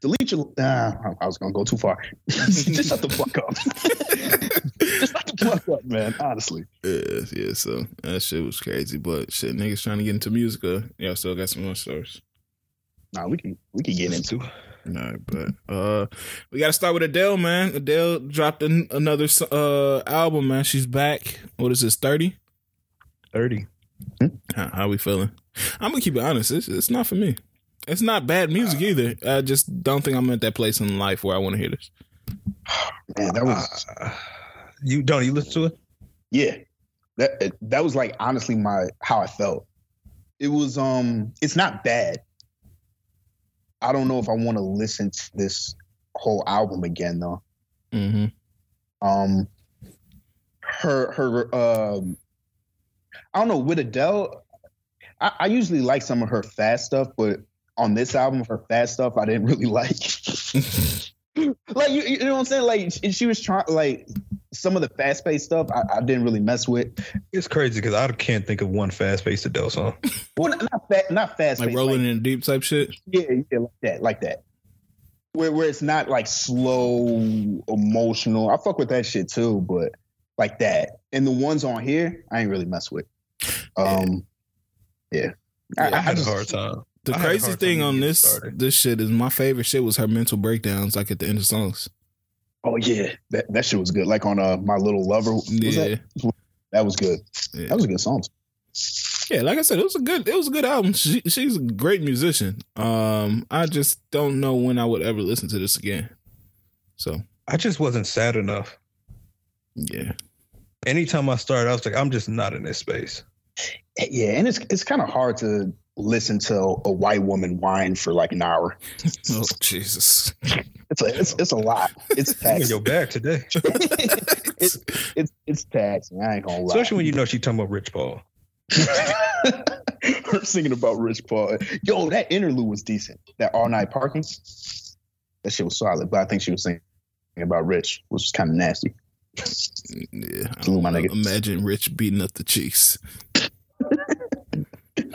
Delete your uh, I was gonna go too far. just shut the fuck up. just shut the fuck up, man. Honestly. Yeah, yeah. So that shit was crazy, but shit, niggas trying to get into music. Uh, y'all still got some more stories. Nah, we can we can get into it. All right, but uh, we got to start with Adele, man. Adele dropped an, another uh album, man. She's back. What is this? Thirty? Thirty. How, how we feeling? I'm gonna keep it honest. It's, it's not for me. It's not bad music either. I just don't think I'm at that place in life where I want to hear this. Man, that was Uh, you don't you listen to it? yeah. That that was like honestly my how I felt. It was um it's not bad. I don't know if I want to listen to this whole album again though. Mm-hmm. Um her her um I don't know with Adele, I, I usually like some of her fast stuff, but on this album, her fast stuff I didn't really like. like you, you know what I'm saying? Like she, she was trying like some of the fast paced stuff I, I didn't really mess with. It's crazy because I can't think of one fast paced Adele song. Well, not not, fa- not fast like paced. rolling in deep type shit. yeah, yeah, like that, like that. Where where it's not like slow, emotional. I fuck with that shit too, but like that. And the ones on here, I ain't really mess with. Um, yeah. I, I, I, had just, a hard time. The I crazy thing on this started. this shit is my favorite shit was her mental breakdowns, like at the end of songs. Oh yeah, that that shit was good. Like on uh, my little lover. Was Yeah, that? that was good. yeah. That was a good song. Yeah, like I said, it was a good it was a good album. She, she's a great musician. Um, I just don't know when I would ever listen to this again. So I just wasn't sad enough. yeah, Anytime I started, I was like, I'm just not in this space. Yeah, and it's it's kind of hard to listen to a white woman whine for like an hour. oh Jesus, It's a it's, it's a lot. It's taxing. your bag today, it's it's it's taxing. I ain't gonna lie. especially when you know she talking about Rich Paul. Her singing about Rich Paul. Yo, that interlude was decent. That all night parking. That shit was solid. But I think she was singing about Rich, which was kind of nasty. Mm, yeah. I my nigga. Imagine Rich beating up the cheeks.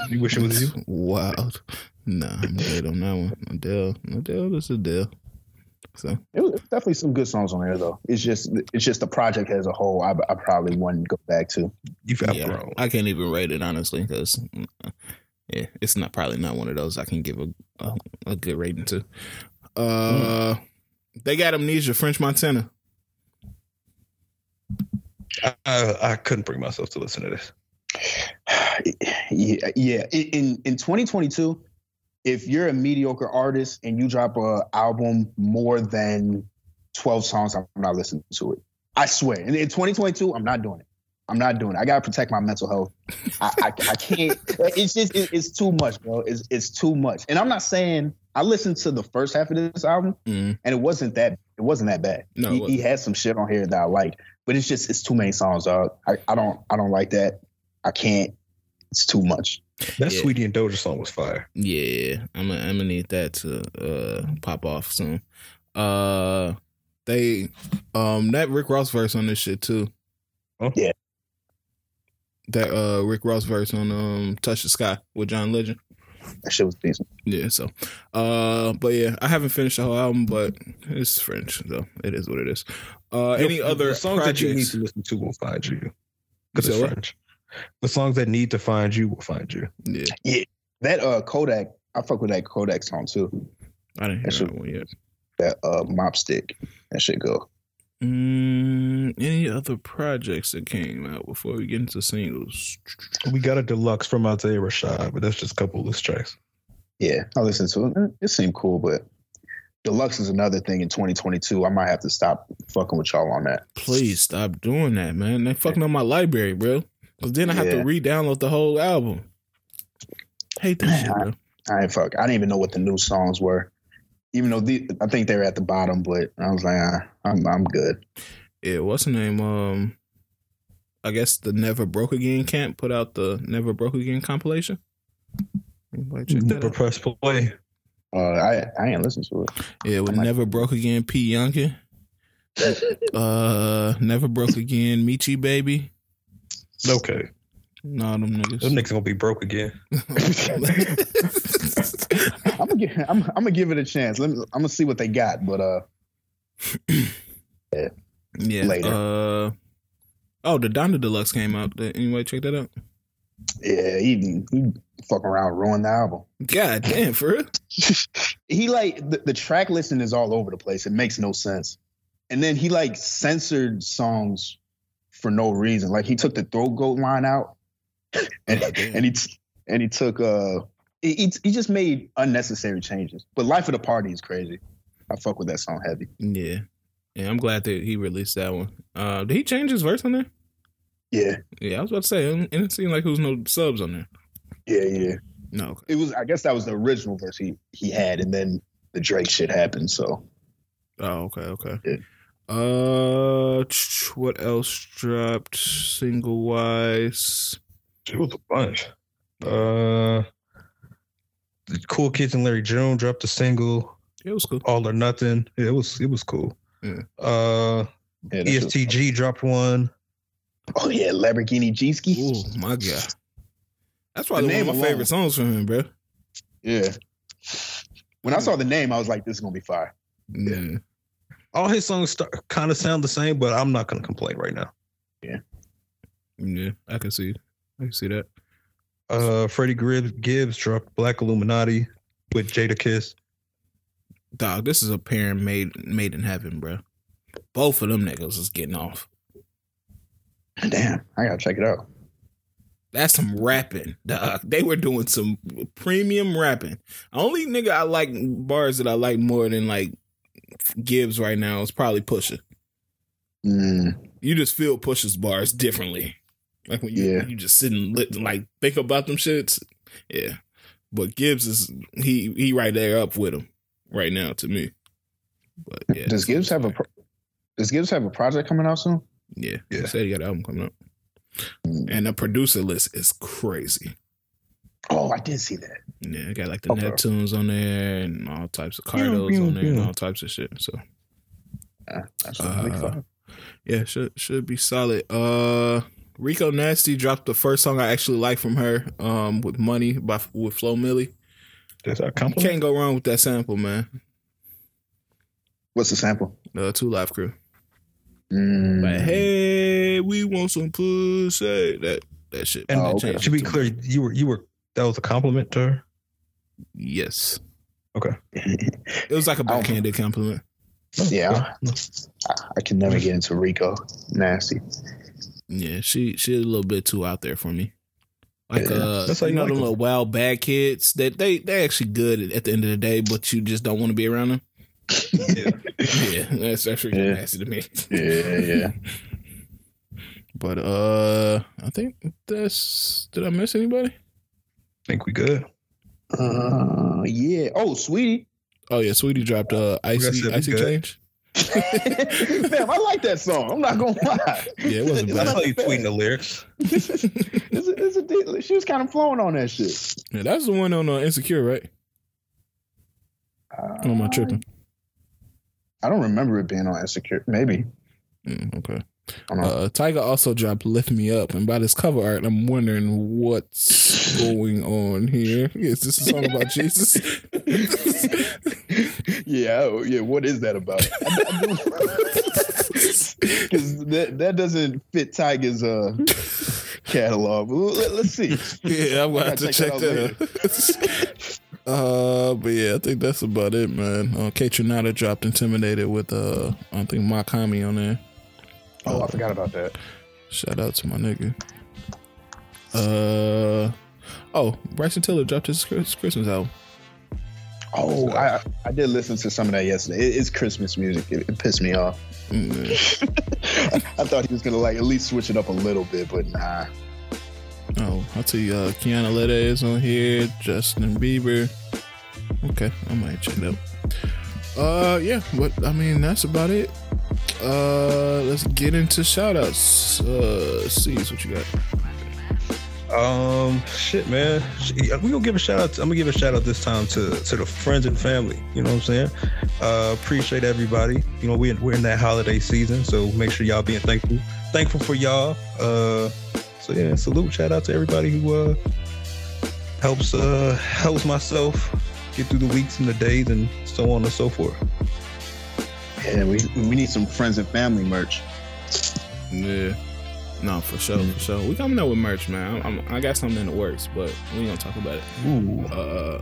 You wish it was you. Wild. Nah, I'm good on that one. Adele, Adele, this is Adele. So It was definitely some good songs on there though. It's just it's just the project as a whole. I, I probably wouldn't go back to. You've yeah, outgrown. I can't even rate it honestly because yeah, it's not probably not one of those I can give a a, a good rating to. Uh, they got amnesia. French Montana. I, I, I couldn't bring myself to listen to this. yeah, yeah. In, in in 2022, if you're a mediocre artist and you drop a album more than 12 songs, I'm not listening to it. I swear. And in 2022, I'm not doing it. I'm not doing it. I gotta protect my mental health. I, I, I can't. It's just it, it's too much, bro. It's it's too much. And I'm not saying I listened to the first half of this album Mm, and it wasn't that it wasn't that bad. No, he, he had some shit on here that I like, but it's just it's too many songs, dog. I, I don't I don't like that. I can't. It's too much. That Yeah. Saweetie and Doja song was fire. yeah, I'm gonna I'm gonna need that to uh pop off soon. Uh, they um that Rick Ross verse on this shit too. Huh? Yeah. That uh Rick Ross verse on um Touch the Sky with John Legend. That shit was decent. Yeah, so uh but yeah, I haven't finished the whole album, but it's French, so it is what it is. Uh any other the songs that you need to listen to will find you because it's French. what? French. The songs that need to find you will find you. Yeah, That uh Kodak, I fuck with that Kodak song too. I didn't hear That that shit- one yet. That uh mop stick. That shit go. Mm, any other projects that came out before we get into singles? We got a deluxe from Isaiah Rashad, but that's just a couple of list tracks. Yeah, I listened to it. Eh, It seemed cool, but Deluxe is another thing in 2022. I might have to stop fucking with y'all on that. Please stop doing that, man. They fucking up my library, bro. Cause then I have to re-download the whole album. Hate that shit, bro. I ain't fuck. I didn't even know what the new songs were. Even though the, I think they were at the bottom, but I was like, ah, I'm I'm good. Yeah, what's the name? Um, I guess the Never Broke Again camp put out the Never Broke Again compilation. Anybody check that Never out? press play. Uh, I I ain't listen to it. Yeah, with I might- Never Broke Again, P. Yungin. Uh, Never Broke Again, Michi Baby. Okay. No, them niggas. Them niggas. niggas gonna be broke again. I'm gonna give I'm, I'm gonna give it a chance. Let me, I'm gonna see what they got. But uh, yeah. Later. Uh, oh, the Donda Deluxe came out. Did Anybody check that out? yeah, he, he fucking around ruined the album. God damn, for real? he like the, the track listing is all over the place. It makes no sense. And then he like censored songs for no reason. Like he took the throat goat line out, and, and he and he took uh he, he just made unnecessary changes. But Life of the Party is crazy. I fuck with that song heavy. Yeah. Yeah, I'm glad that he released that one. Uh, did he change his verse on there? Yeah, Yeah, I was about to say, and it didn't like there was no subs on there. yeah, yeah. No. Okay. It was. I guess that was the original verse he he had, and then the Drake shit happened. So Oh, okay, okay. Yeah. Uh, ch- what else dropped single wise? It was a bunch. Uh, the Cool Kids and Larry June dropped a single, It was cool. All or Nothing. It was it was cool. Yeah. Uh, yeah, that shit was- ESTG dropped one. Oh yeah, Lamborghini G ski. Oh my god, that's probably The one of my alone. favorite songs from him, bro. Yeah. When I saw the name, I was like, "This is gonna be fire." Yeah, All his songs start, kind of sound the same, but I'm not gonna complain right now. yeah, yeah, I can see, I can see that. Uh, Freddie Gibbs, Gibbs dropped Black Illuminati with Jadakiss. Dog, this is a parent made made in heaven, bro. Both of them niggas is getting off. Damn, I gotta check it out. That's some rapping, dog. They were doing some premium rapping. Only nigga I like bars that I like more than like Gibbs right now is probably Pusha. Mm, You just feel Pusha's bars differently. Like when you Yeah. you just sit and lit, like think about them shits. Yeah, but Gibbs is he he right there up with him right now to me. But yeah, does Gibbs have a pro- Does Gibbs have a project coming out soon? yeah? Yeah. He said he got an album coming up, Mm. and the producer list is crazy. Oh, I did see that. Yeah, I got like the Okay. Neptunes on there and all types of Pew, Cardos pew, on there and all types of shit. So Yeah, that's a big Uh, yeah, should should be solid. Uh, Rico Nasty dropped the first song I actually like from her. Um, with Money by with Flo Milli. That's a You compliment. can't go wrong with that sample, man. What's the sample? The Two Live Crew. Mm, Like, hey, we want some pussy. That that shit. And that Oh, okay. to be clear, you were you were that was a compliment to her. yes, Okay. it was like a don't- backhanded compliment. yeah, I, I can never get into Rico. Nasty. Yeah, she she a little bit too out there for me. Like Yeah, uh, that's how you you know like them them. little wild bad kids that they they actually good at, at the end of the day, but you just don't want to be around them. Yeah. yeah, that's actually Yeah. nasty to me. Yeah, yeah. But uh, I think that's. Did I miss anybody? Think we good. Uh, yeah. Oh, Saweetie. Oh yeah, Saweetie dropped uh icy said we icy good. change. Damn, I like that song. I'm not gonna lie. Yeah, it wasn't I bad. saw you tweeting the lyrics. it's a, it's a, she was kind of flowing on that shit. Yeah, that's the one on uh, Insecure, right? Or am I tripping? I don't remember it being on Insecure. Maybe. Mm, okay. I don't know. Uh, Tiger also dropped "Lift Me Up," and by this cover art, I'm wondering what's going on here. Is this a song about Jesus? yeah, oh, yeah. What is that about? Because that that doesn't fit Tiger's uh catalog. Let, us see. yeah, I'm gonna have to check that out. uh, but yeah, I think that's about it, man. Uh, Kaytranada dropped "Intimidated" with uh, I think Makami on there. Oh, I forgot about that. Shout out to my nigga. Uh, oh, Bryson Tiller dropped his Christmas album. Oh, I I did listen to some of that yesterday. It, it's Christmas music. It, it pissed me off. Mm, I thought he was gonna like at least switch it up a little bit, but nah. Oh, I'll tell you, uh, Kiana Ledé is on here, Justin Bieber. Okay, I might check it out. Uh, yeah, but I mean, that's about it. Uh, let's get into shout outs. Uh, see what you got. Um, shit, man. We gonna give a shout out. To, I'm gonna give a shout out this time to to the friends and family. You know what I'm saying? Uh, appreciate everybody. You know, we we're in that holiday season, so make sure y'all being thankful, thankful for y'all. Uh, so yeah, salute, shout out to everybody who uh helps uh helps myself get through the weeks and the days and so on and so forth. Yeah, we we need some friends and family merch. Yeah. No, for sure, mm-hmm. for sure. We coming up with merch, man. I'm, I'm, i got something in the works, but we gonna talk about it. Ooh. Uh,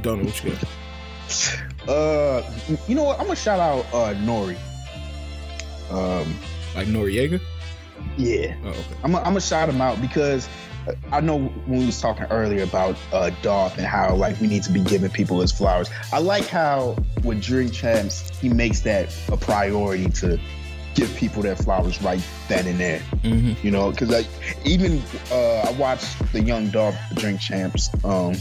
don't know what you got. Uh, you know what? I'm gonna shout out uh Nori. Um, like Noriega. Yeah. Oh, okay. I'm gonna shout him out because I know when we was talking earlier about uh, Dolph and how like we need to be giving people his flowers. I like how with Drink Champs he makes that a priority to give people their flowers right then and there. Mm-hmm. You know, because like even uh, I watched the Young Dolph Drink Champs um,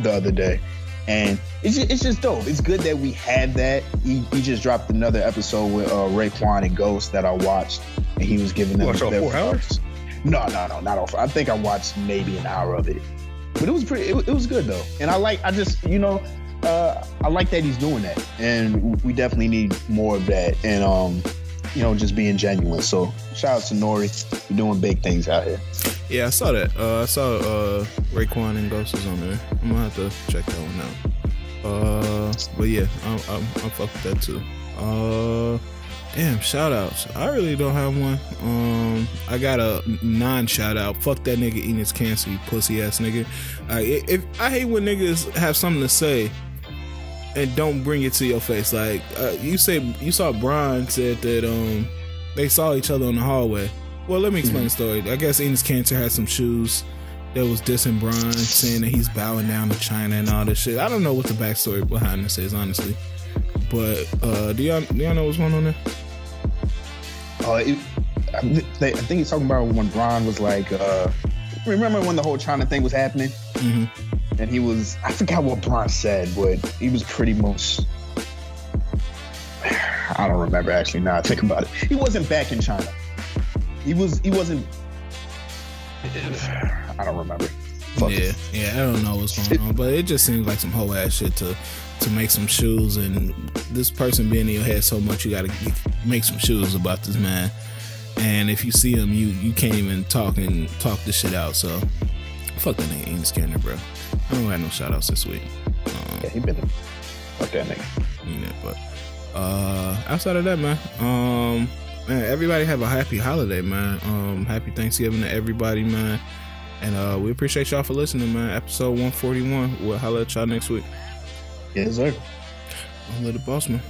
the other day, and it's just, it's just dope. It's good that we had that. He, he just dropped another episode with uh, Raekwon and Ghost that I watched, and he was giving them Watch their four hours. No, no, no, not all. I think I watched maybe an hour of it, but it was pretty. It, it was good though, and I like. I just you know. Uh, I like that he's doing that, and we definitely need more of that. And um, you know, just being genuine. So shout out to Nore. You're doing big things out here. Yeah, I saw that. Uh, I saw uh, Raekwon and Ghost is on there. I'm gonna have to check that one out. Uh, but yeah, I'm, I'm, I'm fuck with that too. Uh, damn, shout outs. I really don't have one. Um, I got a non shout out. Fuck that nigga Enes Kanter, you pussy ass nigga. Uh, if I hate when niggas have something to say and don't bring it to your face. Like uh, you say, you saw Brian said that um they saw each other in the hallway. Well, let me explain mm-hmm. the story. I guess Enes Kanter had some shoes that was dissing Brian, saying that he's bowing down to China and all this shit. I don't know what the backstory behind this is, honestly. But uh, do y'all do y'all know what's going on there? Uh, it, I, I think he's talking about when Brian was like, uh, remember when the whole China thing was happening? Mm-hmm and he was I forgot what Bron said, but he was pretty much I don't remember actually now I think about it. He wasn't back in China. He was he wasn't I don't remember. Fuck yeah, it. yeah, I don't know what's going on, but it just seems like some whole ass shit to to make some shoes, and this person being in your head so much, you gotta make some shoes about this man. And if you see him, you you can't even talk and talk this shit out. So fuck that nigga Enes Kanter, bro. I don't have no shout outs this week. Um, yeah, he been fuck that nigga. Yeah, but uh, outside of that, man, um, man, everybody have a happy holiday, man. Um, happy Thanksgiving to everybody, man. And uh, we appreciate y'all for listening, man. Episode 141. We'll holler at y'all next week. Yes, sir. I'm Little Boss, man.